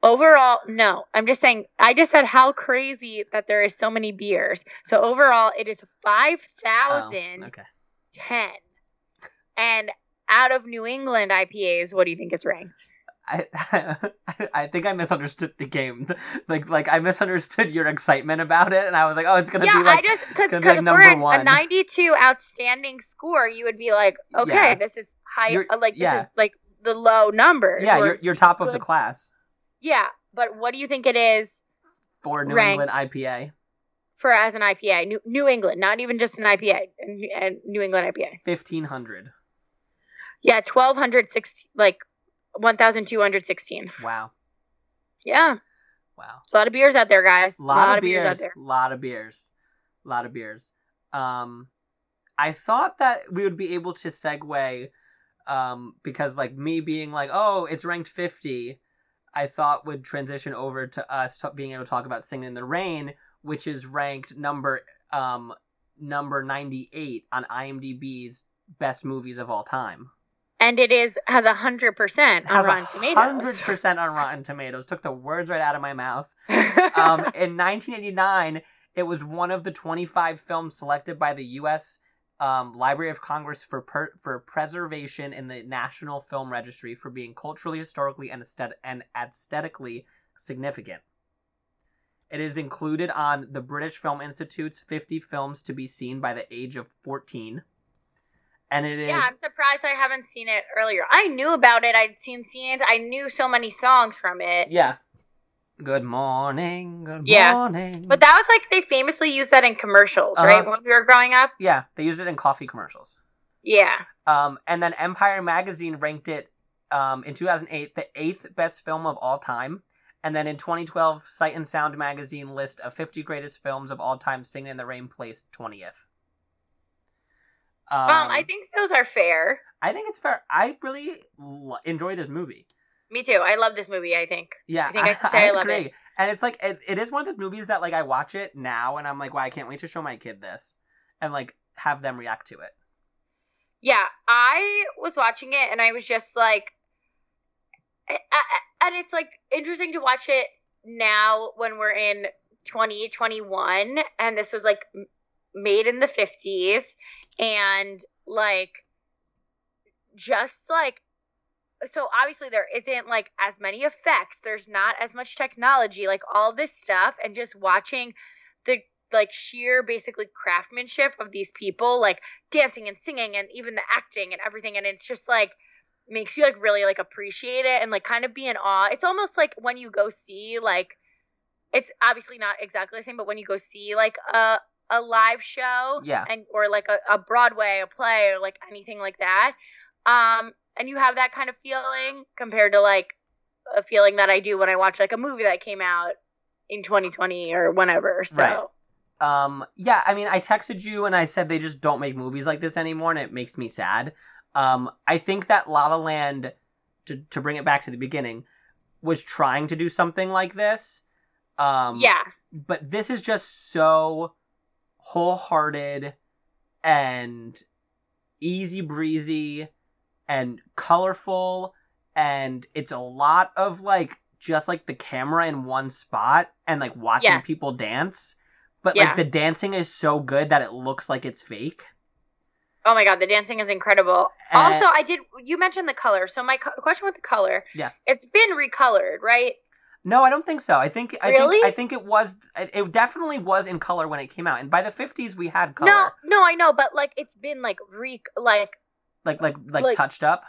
Overall, no. I'm just saying. I just said how crazy that there is so many beers. So overall, it is five Oh, thousand okay. 10. And out of New England IPAs, what do you think it's ranked? I, I think I misunderstood the game. Like like I misunderstood your excitement about it, and I was like, oh, it's gonna yeah, be like I just because like number one. a 92 outstanding score, you would be like, okay, Yeah. this is high, You're- uh, like this yeah. is like the low number. yeah, you're you're top of the class yeah. But what do you think it is for New Ranked. England IPA. for as an IPA? New, New England, not even just an IPA, and, New England IPA. Fifteen hundred. Yeah, 1260, like 1216. Wow, Yeah, wow. it's a lot of beers out there, guys. A lot, of beers beers, out there. A lot of beers, A lot of beers. Um, I thought that we would be able to segue, um, because like me being like, oh, it's ranked fifty, I thought would transition over to us t- being able to talk about "Singing in the Rain," which is ranked number um number ninety eight on IMDb's best movies of all time. And it is has a hundred percent on Rotten hundred Tomatoes. percent on Rotten Tomatoes. Took the words right out of my mouth. um, in 1989, it was one of the 25 films selected by the U.S. Um, Library of Congress for per- for preservation in the National Film Registry for being culturally, historically, and, aesthet- and aesthetically significant. It is included on the British Film Institute's 50 films to be seen by the age of 14. And it is yeah, I'm surprised I haven't seen it earlier. I knew about it. I'd seen scenes. I knew so many songs from it. yeah. Good morning, good Yeah. morning. But that was like they famously used that in commercials, Uh-huh. right? When we were growing up. yeah, they used it in coffee commercials. Yeah. Um, and then Empire Magazine ranked it um, in 2008 the eighth best film of all time. And then in 2012, Sight and Sound magazine list of 50 greatest films of all time, Singing in the Rain placed 20th. Um, Um, I think those are fair. I think it's fair. I really l- enjoy this movie. Me too. I love this movie. I think. Yeah, I think I can say I love it. And it's like it, it is one of those movies that like I watch it now and I'm like, wow, I can't wait to show my kid this and like have them react to it. Yeah, I was watching it and I was just like, I- I- and it's like interesting to watch it now when we're in 2021 and this was like made in the 50s and like just like so obviously there isn't like as many effects there's not as much technology like all this stuff and just watching the like sheer basically craftsmanship of these people like dancing and singing and even the acting and everything and it's just like makes you like really like appreciate it and like kind of be in awe it's almost like when you go see like it's obviously not exactly the same but when you go see like a a live show Yeah. and or like a, a broadway a play or like anything like that um and you have that kind of feeling compared to like a feeling that i do when i watch like a movie that came out in 2020 or whenever so Right. Um, yeah, I mean, I texted you and I said they just don't make movies like this anymore, and it makes me sad. Um, I think that La La Land, to to bring it back to the beginning, was trying to do something like this. Um, yeah but this is just so wholehearted and easy breezy and colorful and it's a lot of like just like the camera in one spot and like watching Yes. people dance but Yeah. like the dancing is so good that it looks like it's fake Oh my god, the dancing is incredible. Uh, also, I did. You mentioned the color, so my co- question with the color. Yeah. it's been recolored, right? no i don't think so i think i Really? think i think it was it it definitely was in color when it came out and by the 50s we had color No, no, I know, but like it's been like re like like like like, Like- touched up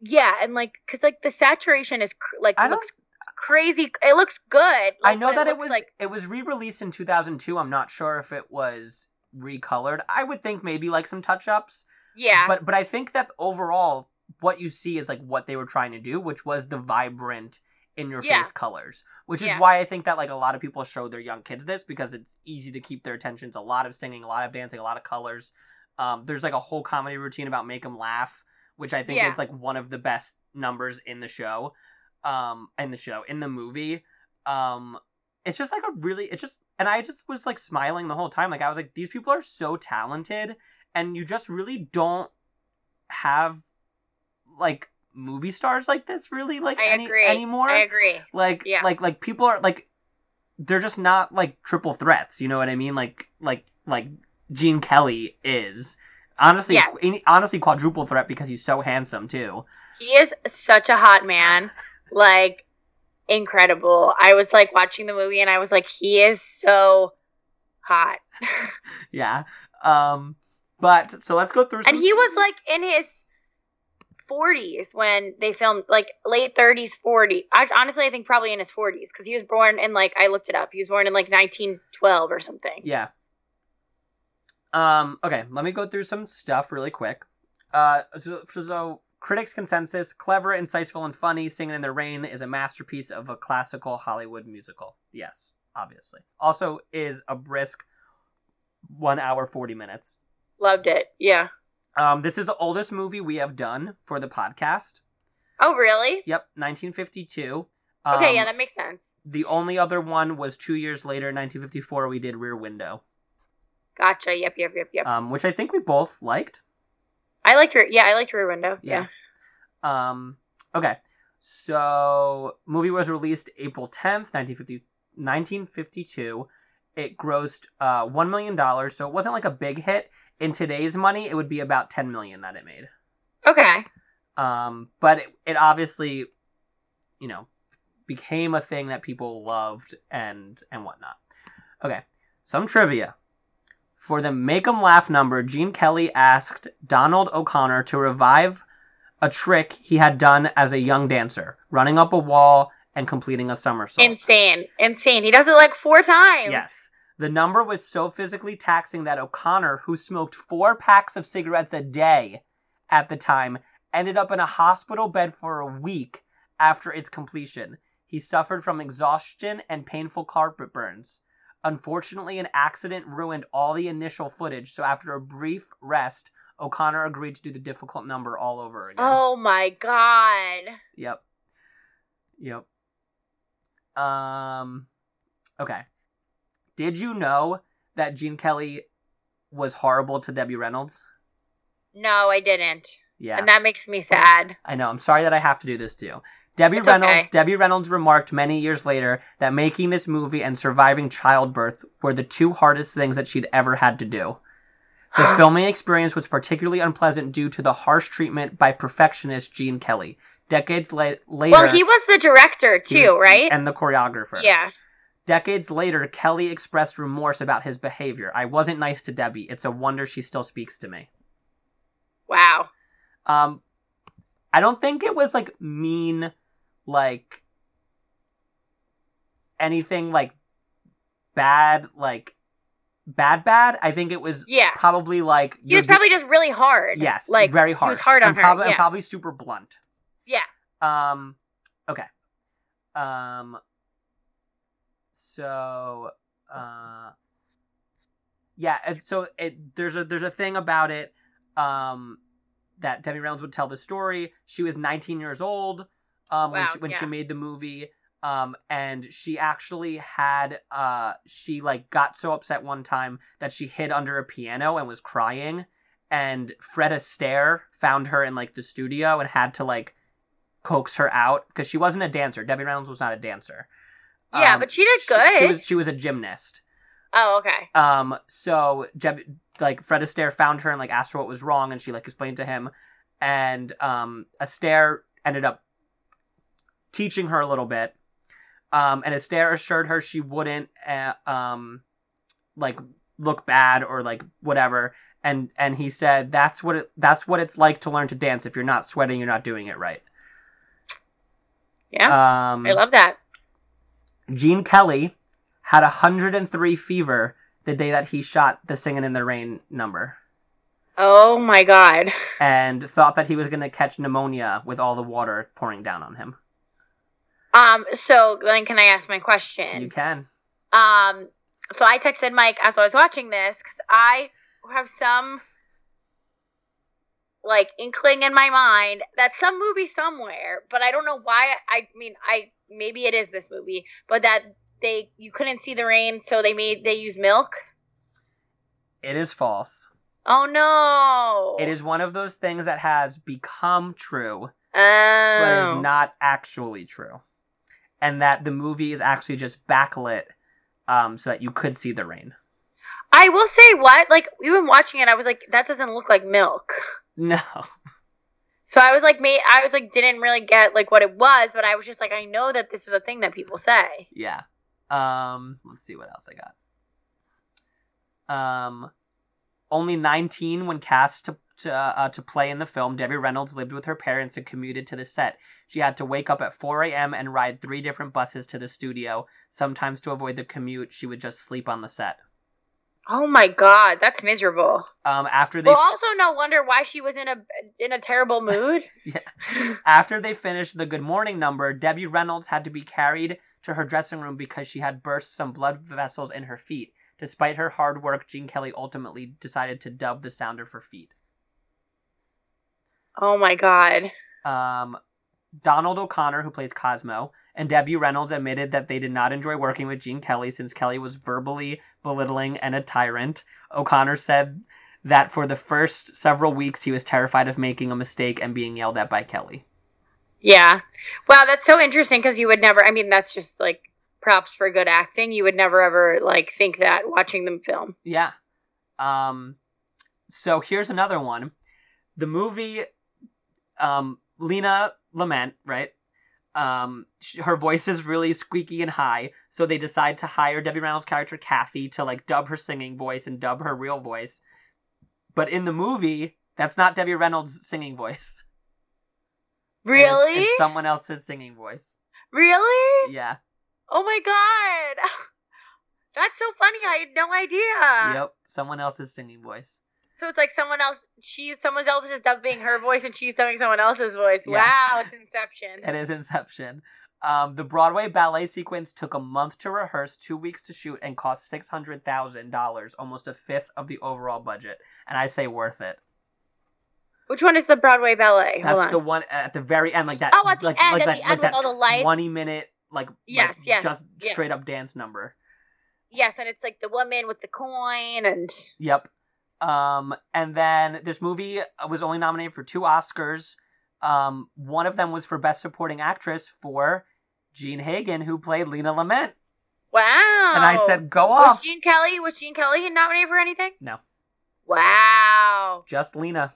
yeah, and like because like the saturation is cr- like I looks crazy. It looks good. I know that it looks was like it was re-released in 2002. I'm not sure if it was recolored. I would think maybe like some touch-ups, yeah, but but I think that overall what you see is like what they were trying to do, which was the vibrant in your face Yeah. colors. Which is Yeah. why I think that like a lot of people show their young kids this because it's easy to keep their attentions. A lot of singing, a lot of dancing, a lot of colors. Um, there's like a whole comedy routine about make them laugh, which I think Yeah. is like one of the best numbers in the show. Um, in the show, in the movie. Um, it's just like a really it's just and i just was like smiling the whole time like i was like these people are so talented and you just really don't have like movie stars like this really like I any agree. anymore I agree. like Yeah. like like people are like they're just not like triple threats you know what i mean like like like gene kelly is Honestly, Yes. qu- honestly, quadruple threat because he's so handsome too. He is such a hot man. like incredible. I was like watching the movie and I was like, he is so hot. Yeah. Um. But so let's go through. Some and he was like in his 40s when they filmed like late 30s 40 I, honestly i think probably in his 40s because he was born in like i looked it up he was born in like 1912 or something Yeah. Um. Okay. Let me go through some stuff really quick. Uh. So, so critics' consensus: clever, insightful, and funny. Singing in the Rain is a masterpiece of a classical Hollywood musical. Yes, obviously. Also, is a brisk one hour forty minutes. loved it yeah Um. This is the oldest movie we have done for the podcast. oh really Yep, 1952. okay Um, yeah that makes sense The only other one was two years later, 1954. We did Rear Window, gotcha yep yep yep yep um, which I think we both liked. i liked her yeah i liked her window yeah. Yeah. Um. Okay. So, movie was released April 10th, 1950, 1952. It grossed uh one million dollars, so it wasn't like a big hit. In today's money, it would be about ten million that it made. okay Um, but it, it obviously, you know, became a thing that people loved and and whatnot. Okay, some trivia. For the Make 'em Laugh number, Gene Kelly asked Donald O'Connor to revive a trick he had done as a young dancer, running up a wall and completing a somersault. insane insane he does it like four times Yes. The number was so physically taxing that O'Connor, who smoked four packs of cigarettes a day at the time, ended up in a hospital bed for a week after its completion. He suffered from exhaustion and painful carpet burns. Unfortunately, an accident ruined all the initial footage, so after a brief rest, O'Connor agreed to do the difficult number all over again. oh my god Yep. Yep. Um okay. Did you know that Gene Kelly was horrible to Debbie Reynolds? no i didn't Yeah. and that makes me sad I know. I'm sorry that I have to do this to you. Debbie It's Reynolds okay. Debbie Reynolds remarked many years later that making this movie and surviving childbirth were the two hardest things that she'd ever had to do. The filming experience was particularly unpleasant due to the harsh treatment by perfectionist Gene Kelly. Decades la- later, well he was the director too was- right And the choreographer. yeah Decades later, Kelly expressed remorse about his behavior. I wasn't nice to Debbie. It's a wonder she still speaks to me. wow Um, I don't think it was like mean, like anything like bad, like bad, bad. I think it was yeah probably like he was probably just really hard yes, like very he harsh, was hard on and, her probably, and probably super blunt. Yeah. Um. Okay. Um. So. Uh. Yeah. And so it there's a there's a thing about it. Um. That Debbie Reynolds would tell the story. She was 19 years old. Um. when she when she made the movie. Um. And she actually had. Uh. She like got so upset one time that she hid under a piano and was crying. And Fred Astaire found her in like the studio and had to like coax her out because she wasn't a dancer. Debbie Reynolds was not a dancer. yeah Um, but she did she- good She, was she was a gymnast. oh okay Um, so Jeb, like Fred Astaire found her and like asked her what was wrong, and she like explained to him, and um, Astaire ended up teaching her a little bit. Um, and Astaire assured her she wouldn't, uh, um, like look bad or like whatever. And and he said that's what it that's what it's like to learn to dance. If you're not sweating, you're not doing it right. yeah Um, i love that Gene Kelly had 103 fever the day that he shot the Singing in the Rain number oh my god and thought that he was going to catch pneumonia with all the water pouring down on him. Um so then can i ask my question You can. Um, so I texted Mike as I was watching this because I have some like inkling in my mind that some movie somewhere, but I don't know why. I mean, I maybe it is this movie, but that they you couldn't see the rain, so they made they use milk. It is false. Oh no! It is one of those things that has become true, Oh. but is not actually true. And that the movie is actually just backlit um, so that you could see the rain. I will say what like even watching it, I was like, that doesn't look like milk. No. So I was like, me, I was like, didn't really get like what it was, but I was just like, I know that this is a thing that people say. Yeah. Um, let's see what else I got. Um, only 19 when cast to to, uh, to play in the film. Debbie Reynolds lived with her parents and commuted to the set. She had to wake up at 4 a.m. and ride three different buses to the studio. Sometimes to avoid the commute, she would just sleep on the set. Oh my god, that's miserable. Um, after they Well, also no wonder why she was in a in a terrible mood. yeah. after they finished the Good Morning number, Debbie Reynolds had to be carried to her dressing room because she had burst some blood vessels in her feet. Despite her hard work, Gene Kelly ultimately decided to dub the sound of her feet. oh my god. Um, Donald O'Connor, who plays Cosmo, and Debbie Reynolds admitted that they did not enjoy working with Gene Kelly since Kelly was verbally belittling and a tyrant. O'Connor said that for the first several weeks he was terrified of making a mistake and being yelled at by Kelly. Yeah. Wow, that's so interesting because you would never. I mean, that's just like props for good acting. You would never ever like think that watching them film. Yeah. Um so here's another one. The movie um Lena Lamont, right? Um sh- her voice is really squeaky and high, so they decide to hire Debbie Reynolds' character Kathy to like dub her singing voice and dub her real voice. But in the movie, that's not Debbie Reynolds' singing voice. And it's- Really? It's, someone else's singing voice. really? Yeah. Oh my god. That's so funny. I had no idea. Yep. Someone else's singing voice. So it's like someone else. She's someone else is dubbing her voice, and she's dubbing someone else's voice. Yeah. Wow, it's Inception. It is Inception. Um, the Broadway ballet sequence took a month to rehearse, two weeks to shoot, and cost six hundred thousand dollars, almost a fifth of the overall budget. And I say worth it. Which one is the Broadway ballet? That's on. the one at the very end, like that. Oh, at the like, end, like at that, the like end with that all the lights. Twenty minute, like Yes, like, yes, just yes. straight up dance number. yes, and it's like the woman with the coin, and Yep. Um, and then this movie was only nominated for two Oscars. Um, one of them was for Best Supporting Actress for Jean Hagen, who played Lena Lamont. wow. And I said, "Go off. was off." Gene Kelly was Gene Kelly nominated for anything? No. Wow. just Lena.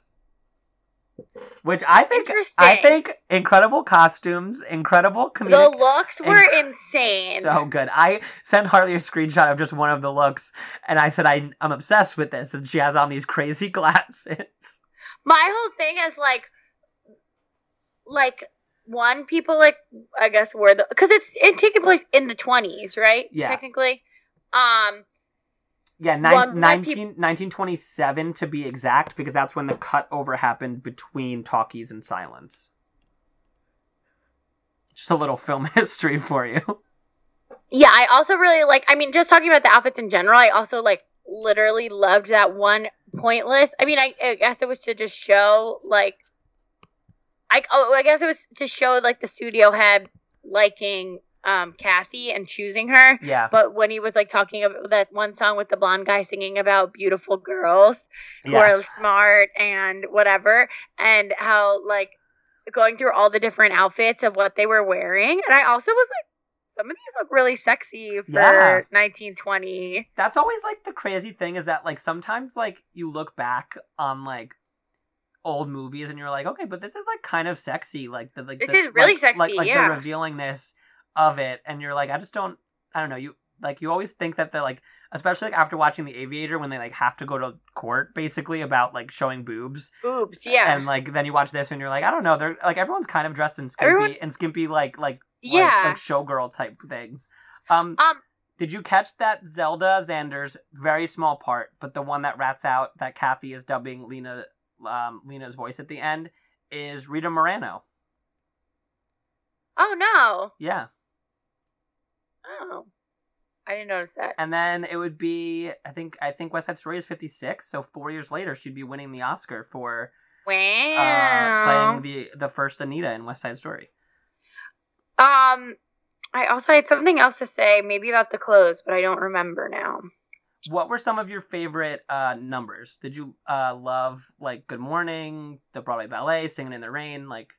Which I think I think incredible costumes, incredible The looks were Inc- insane. so good. I sent Harley a screenshot of just one of the looks and I said I I'm obsessed with this and she has on these crazy glasses. My whole thing is like, like one people like I guess were the because it's it taking place in the twenties, right? Yeah. Technically, um, Yeah, Well, nine, my 19, 1927 to be exact because that's when the cut over happened between talkies and silence. Just a little film history for you. yeah. I also really like. I mean, just talking about the outfits in general, I also like literally loved that one pointless. I mean, I, I guess it was to just show like, I oh I guess it was to show like the studio head liking um Kathy and choosing her. Yeah. But when he was like talking about that one song with the blonde guy singing about beautiful girls who Yeah. are smart and whatever, and how like going through all the different outfits of what they were wearing, and I also was like, some of these look really sexy for Yeah. 1920. that's always like the crazy thing is that like sometimes like you look back on like old movies and you're like okay but this is like kind of sexy like the like This the- is really like- sexy, like like yeah. the revealingness of it and you're like i just don't i don't know you like you always think that they're like especially like after watching the aviator when they like have to go to court basically about like showing boobs Boobs, yeah, and like then you watch this and you're like i don't know they're like everyone's kind of dressed in skimpy Everyone- and skimpy like like like, yeah. like showgirl type things um um, did you catch that Zelda Zanders very small part, but the one that rats out that Kathy is dubbing Lena um, Lena's voice at the end is Rita Moreno. oh no, Yeah. Oh, I didn't notice that. And then it would be I think I think West Side Story is 56, so 4 years later she'd be winning the Oscar for uh, playing the the first Anita in West Side Story. Um, I also had something else to say, maybe about the clothes, but I don't remember now. What were some of your favorite uh, numbers? Did you uh, love like Good Morning, the Broadway Ballet, Singing in the Rain, like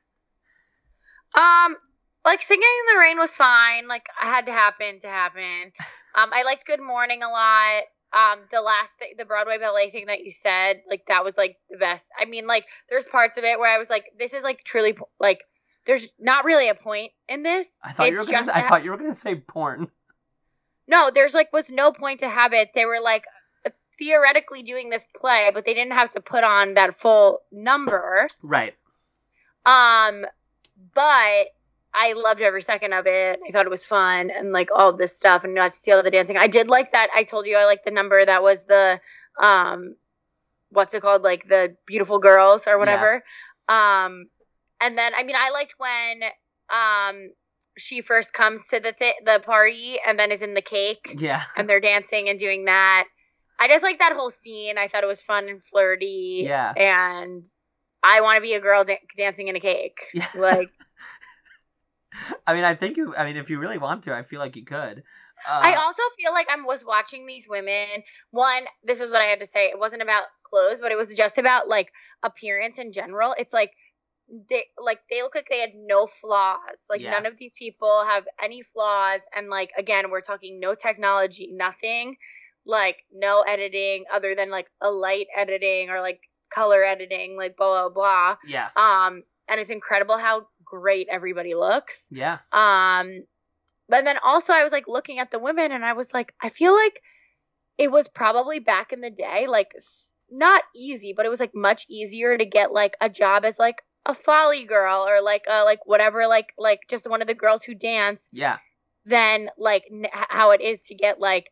Um, like singing in the rain was fine. Like I had to happen to happen. Um, I liked Good Morning a lot. um the last thing the broadway ballet thing that you said like that was like the best i mean like there's parts of it where i was like this is like truly like there's not really a point in this I thought you were gonna. I that- thought you were gonna say porn. no there's like was no point to have it they were like theoretically doing this play but they didn't have to put on that full number Right. um but I loved every second of it. I thought it was fun and like all this stuff and not to see all the dancing. I did like that. I told you I like the number that was the um what's it called? Like the beautiful girls or whatever. Um and then I mean I liked when um she first comes to the th- the party and then is in the cake Yeah. and they're dancing and doing that. I just like that whole scene. I thought it was fun and flirty. Yeah. And I want to be a girl da- dancing in a cake. Yeah. Like I mean, I think you. I mean, if you really want to, I feel like you could. Uh, I also feel like I was watching these women. One, this is what I had to say. It wasn't about clothes, but it was just about like appearance in general. It's like they like they look like they had no flaws. Like Yeah. none of these people have any flaws. And like again, we're talking no technology, nothing. Like no editing other than like a light editing or like color editing, like blah blah blah. yeah. Um, and it's incredible how great everybody looks. Yeah. Um, but then also I was like looking at the women and I was like, I feel like it was probably back in the day, like not easy, but it was like much easier to get like a job as like a folly girl or like uh like whatever like like just one of the girls who dance Yeah. than like n- how it is to get like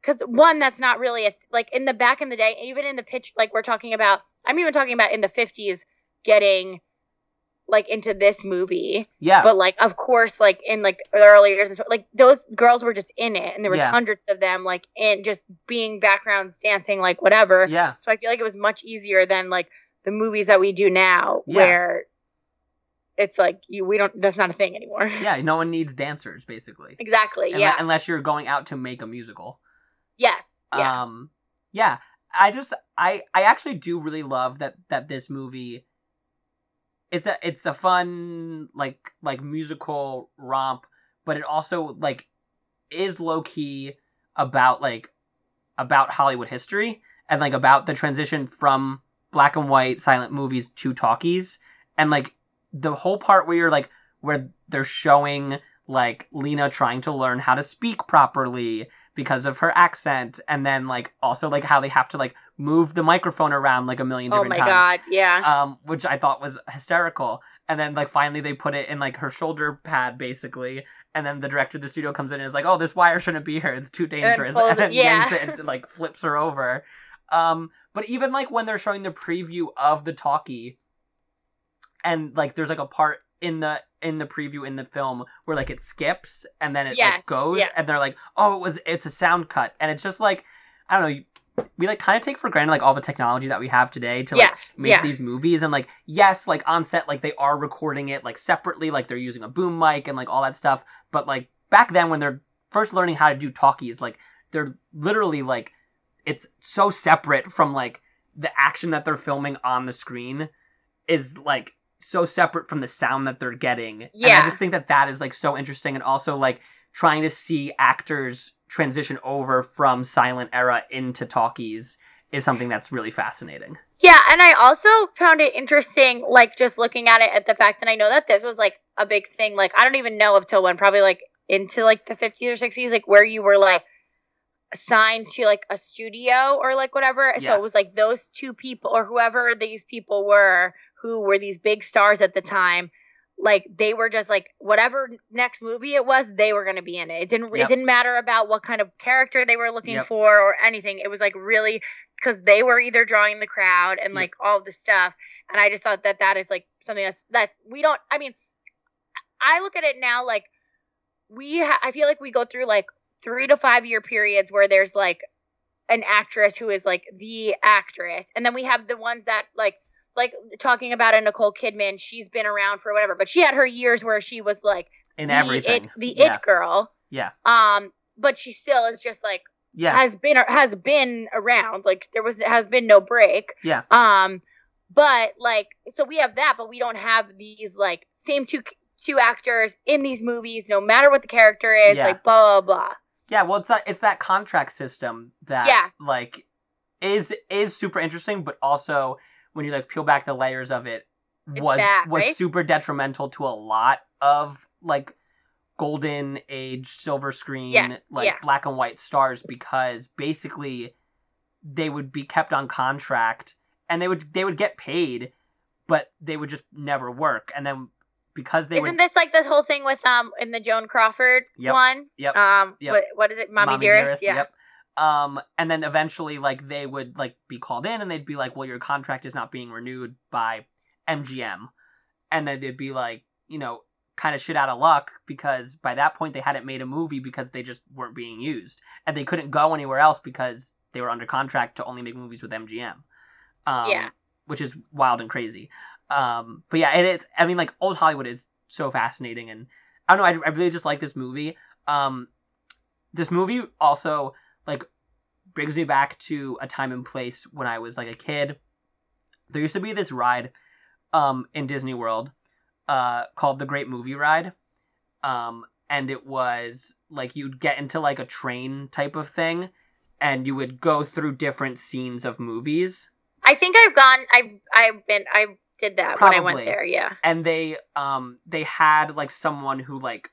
because one that's not really a th- like in the back in the day even in the pitch like we're talking about i'm even talking about in the 50s getting like into this movie Yeah. but like of course like in like earlier, years like those girls were just in it and there was Yeah. hundreds of them like in just being background dancing like whatever yeah. so i feel like it was much easier than like the movies that we do now Yeah. where it's like you we don't that's not a thing anymore Yeah. No one needs dancers, basically. exactly yeah Unless you're going out to make a musical. yes yeah Um. Yeah. I just. I. I actually do really love that. That this movie. It's a. It's a fun like like musical romp, but it also like is low key about like about Hollywood history and like about the transition from black and white silent movies to talkies and like the whole part where you're like where they're showing like Lena trying to learn how to speak properly because of her accent and then like also like how they have to like move the microphone around like a million different times. Oh my times god yeah um, which I thought was hysterical. And then like finally they put it in like her shoulder pad basically, and then the director of the studio comes in and is like, "Oh, this wire shouldn't be here. It's too dangerous," pulls and then yeah. yanks it and like flips her over. Um, but even like when they're showing the preview of the talkie, and like there's like a part in the in the preview in the film where like it skips and then it like goes yeah. and they're like, "Oh, it was it's a sound cut," and it's just like I don't know. We like kind of take for granted like all the technology that we have today to like Yes, make yeah. these movies. And like yes like on set like they are recording it like separately like they're using a boom mic and like all that stuff. But like back then when they're first learning how to do talkies like they're literally like it's so separate from like the action that they're filming on the screen is like so separate from the sound that they're getting. And i just think that that is like so interesting. And also like trying to see actors transition over from silent era into talkies is something that's really fascinating Yeah, and I also found it interesting, like just looking at it at the fact, and I know that this was like a big thing. Like I don't even know up till when, probably like into like the 50s or 60s, like where you were like assigned to like a studio or like whatever. So it was like those two people or whoever these people were who were these big stars at the time. Like they were just like whatever next movie it was, they were gonna be in it. It didn't Yep. it didn't matter about what kind of character they were looking Yep. for or anything. It was like really because they were either drawing the crowd and Yep. like all of the stuff. And I just thought that that is like something that's that's we don't. I mean, I look at it now like we. Ha- I feel like we go through like three to five year periods where there's like an actress who is like the actress, and then we have the ones that like like talking about a Nicole Kidman. She's been around for whatever, but she had her years where she was like in the everything it, the yeah it girl. yeah Um, but she still is just like yeah has been has been around like there was has been no break Yeah. um but like so we have that but we don't have these like same two two actors in these movies no matter what the character is Yeah. like blah blah blah Yeah, well, it's that it's that contract system that Yeah. like is is super interesting, but also when you like peel back the layers of it, was bad, was right? super detrimental to a lot of like golden age silver screen Yes, like yeah. black and white stars because basically they would be kept on contract and they would they would get paid but they would just never work and then because they Isn't would this like this whole thing with um in the Joan Crawford Yep, one? yep, Um, yep. What, what is it, Mommie, Dearest? Yeah. Yep. Um, and then eventually, like they would like be called in, and they'd be like, "Well, your contract is not being renewed by MGM," and then they'd be like, you know, kind of shit out of luck because by that point they hadn't made a movie because they just weren't being used, and they couldn't go anywhere else because they were under contract to only make movies with MGM. Um, Yeah. which is wild and crazy. Um, but yeah, and it's I mean, like old Hollywood is so fascinating, and I don't know, I, I really just like this movie. Um, this movie also like brings me back to a time and place when I was like a kid. There used to be this ride um in Disney World uh called the Great Movie Ride. Um and it was like you'd get into like a train type of thing and you would go through different scenes of movies I think I've gone. I've I've been. I did that when I went there. Yeah. and they um they had like someone who like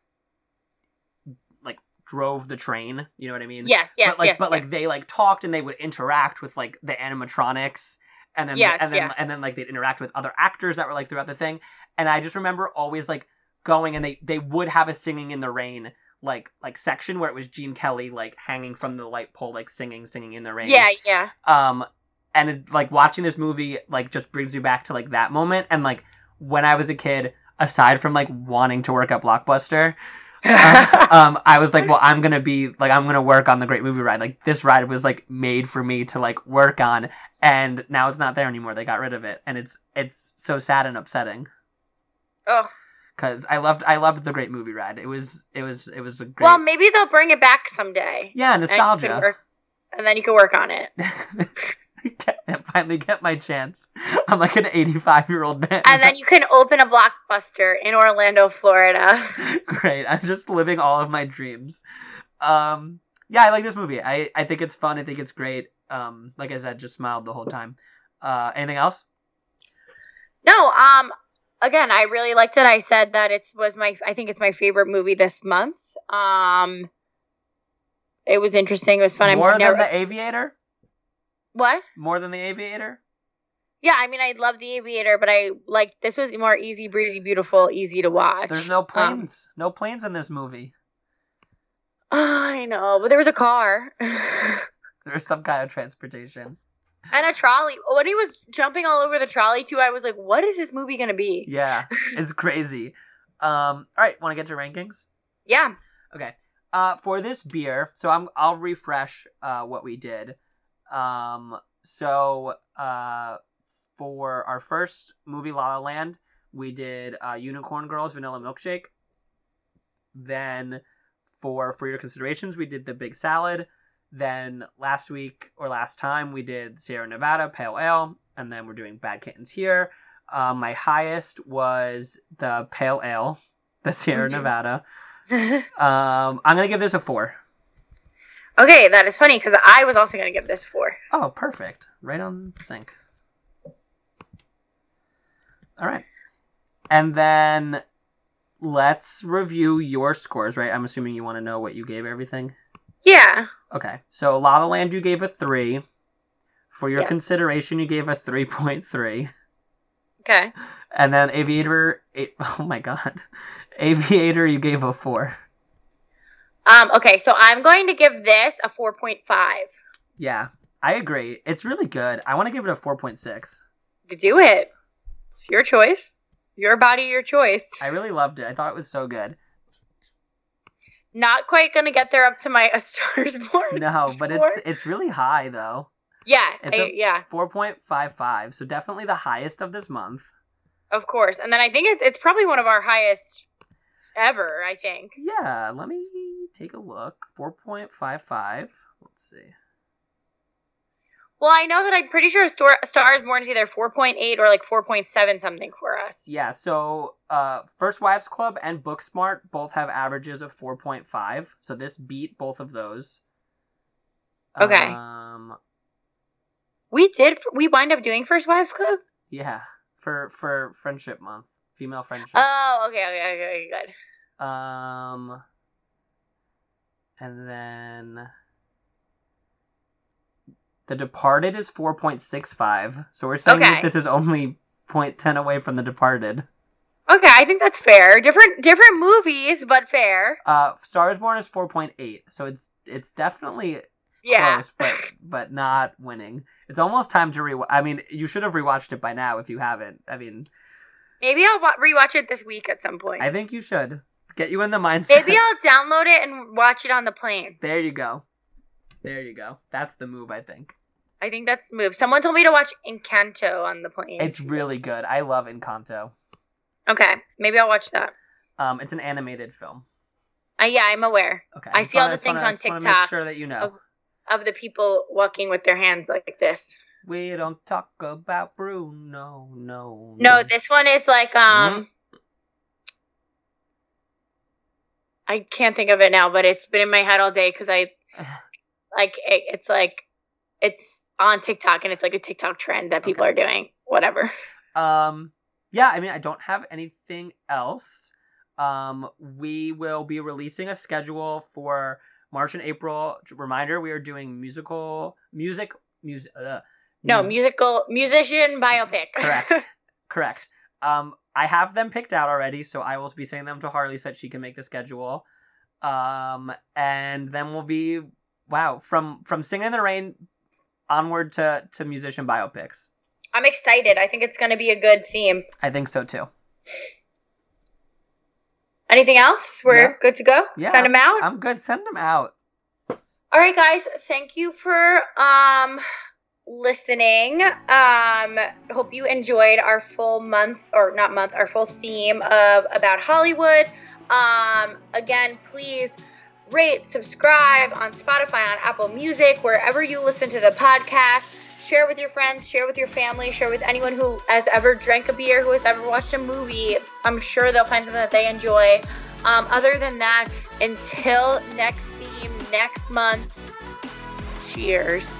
drove the train, you know what I mean? Yes. Yes. but like yes. but yes. like they like talked and they would interact with like the animatronics and then Yes, and then yeah. and then like they'd interact with other actors that were like throughout the thing and i just remember always like going and they they would have a singing in the rain like like section where it was gene kelly like hanging from the light pole like singing singing in the rain Yeah. Yeah. um and it, like watching this movie like just brings me back to like that moment and like when i was a kid aside from like wanting to work at blockbuster um, I was like, well, I'm gonna be like, I'm gonna work on the Great Movie Ride. Like, this ride was like made for me to like work on, and now it's not there anymore. They got rid of it, and it's it's so sad and upsetting oh. because I loved I loved the Great Movie Ride. It was it was it was a great Well, maybe they'll bring it back someday. yeah And nostalgia. work- And then you can work on it. Get- finally get my chance. I'm like an 85 year old man. And then you can open a blockbuster in Orlando, Florida. Great. I'm just living all of my dreams. Um, yeah, I like this movie. I, I think it's fun. I think it's great. Um, like I said, just smiled the whole time. Uh, anything else? No, um again, I really liked it. I said that it was my I think it's my favorite movie this month. Um it was interesting. It was fun. More I'm never than the Aviator? What? More than the Aviator? Yeah, I mean I love The Aviator, but I like this was more easy breezy, beautiful, easy to watch. There's no Um, planes. no planes in this movie. I know, but there was a car. There's some kind of transportation. and a trolley. When he was jumping all over the trolley too, I was like, what is this movie gonna be? Yeah, it's crazy. Um, all right, want to get to rankings? Yeah. Okay. Uh, for this beer, so I'm I'll refresh uh what we did. Um, so uh, for our first movie, La La Land, we did uh, Unicorn Girls Vanilla Milkshake. Then for for your considerations, we did the Big Salad. Then last week or last time we did Sierra Nevada Pale Ale, and then we're doing Bad Kittens here. Uh, my highest was the Pale Ale, the Sierra Mhm. Nevada. Um, I'm gonna give this a four. Okay, that is funny because I was also gonna give this four. Oh, perfect. Right on sync. All right. And then let's review your scores, right? I'm assuming you want to know what you gave everything. Yeah. Okay. So La La Land you gave a 3. For your Yes. consideration you gave a 3.3. Okay. And then Aviator eight, oh my god. Aviator you gave a 4. Um. Okay, so I'm going to give this a four point five. Yeah. I agree. It's really good. I want to give it a 4.6. Do it. It's your choice. Your body, your choice. I really loved it. I thought it was so good. Not quite gonna get there up to my A Stars Born. No, but score. it's it's really high though. yeah, it's I- a- yeah, 4.55, so definitely the highest of this month. of course. And then I think it's it's probably one of our highest ever. I think. Yeah, let me take a look. 4.55. Let's see. Well, I know that I'm pretty sure Star, Star is Born is either 4.8 or like 4.7 something for us. Yeah, so uh, First Wives Club and Booksmart both have averages of 4.5, so this beat both of those. Okay. Um, We did. We wind up doing First Wives Club. yeah, for for Friendship Month, female friendship. Oh, okay, okay, okay, good. Um, and then The Departed is four point six five. So we're saying Okay. that this is only 0.10 away from The Departed. Okay, I think that's fair. Different, different movies, but fair. Uh, Star is Born is four point eight. So it's it's definitely Yeah. close, but but not winning. It's almost time to re. I mean, you should have rewatched it by now if you haven't. I mean, Maybe I'll wa- rewatch it this week at some point. I think you should get you in the mindset. Maybe I'll download it and watch it on the plane. There you go. There you go. That's the move. I think I think that's the move. Someone told me to watch Encanto on the plane. it's really good. I love Encanto. okay. Maybe I'll watch that. Um, it's an animated film. Uh, yeah, I'm aware Okay. I just see all the just wanna- things on TikTok Make sure that you know. of the people walking with their hands like this. We don't talk about Bruno. No. No, this one is like um Mm-hmm. I can't think of it now, but it's been in my head all day because I like it, it's like it's on TikTok and it's like a TikTok trend that people Okay. are doing. Whatever. Um, yeah, I mean, I don't have anything else. Um, we will be releasing a schedule for March and April. Reminder: we are doing musical music music. Uh, No, mus- musical musician biopic. Correct. correct. Um, I have them picked out already, so I will be sending them to Harley so that she can make the schedule. Um, and then we'll be wow from from Singing in the Rain onward to to musician biopics. I'm excited. I think it's going to be a good theme. I think so too. Anything else? We're No. good to go. Yeah, Send them out. I'm good. Send them out. All right, guys. Thank you for um listening. Um, hope you enjoyed our full month, or not month, our full theme of about Hollywood. Um, again, please rate, subscribe on Spotify, on Apple Music, wherever you listen to the podcast. Share with your friends, share with your family, share with anyone who has ever drank a beer, who has ever watched a movie. I'm sure they'll find something that they enjoy. Um, other than that, until next theme next month, cheers.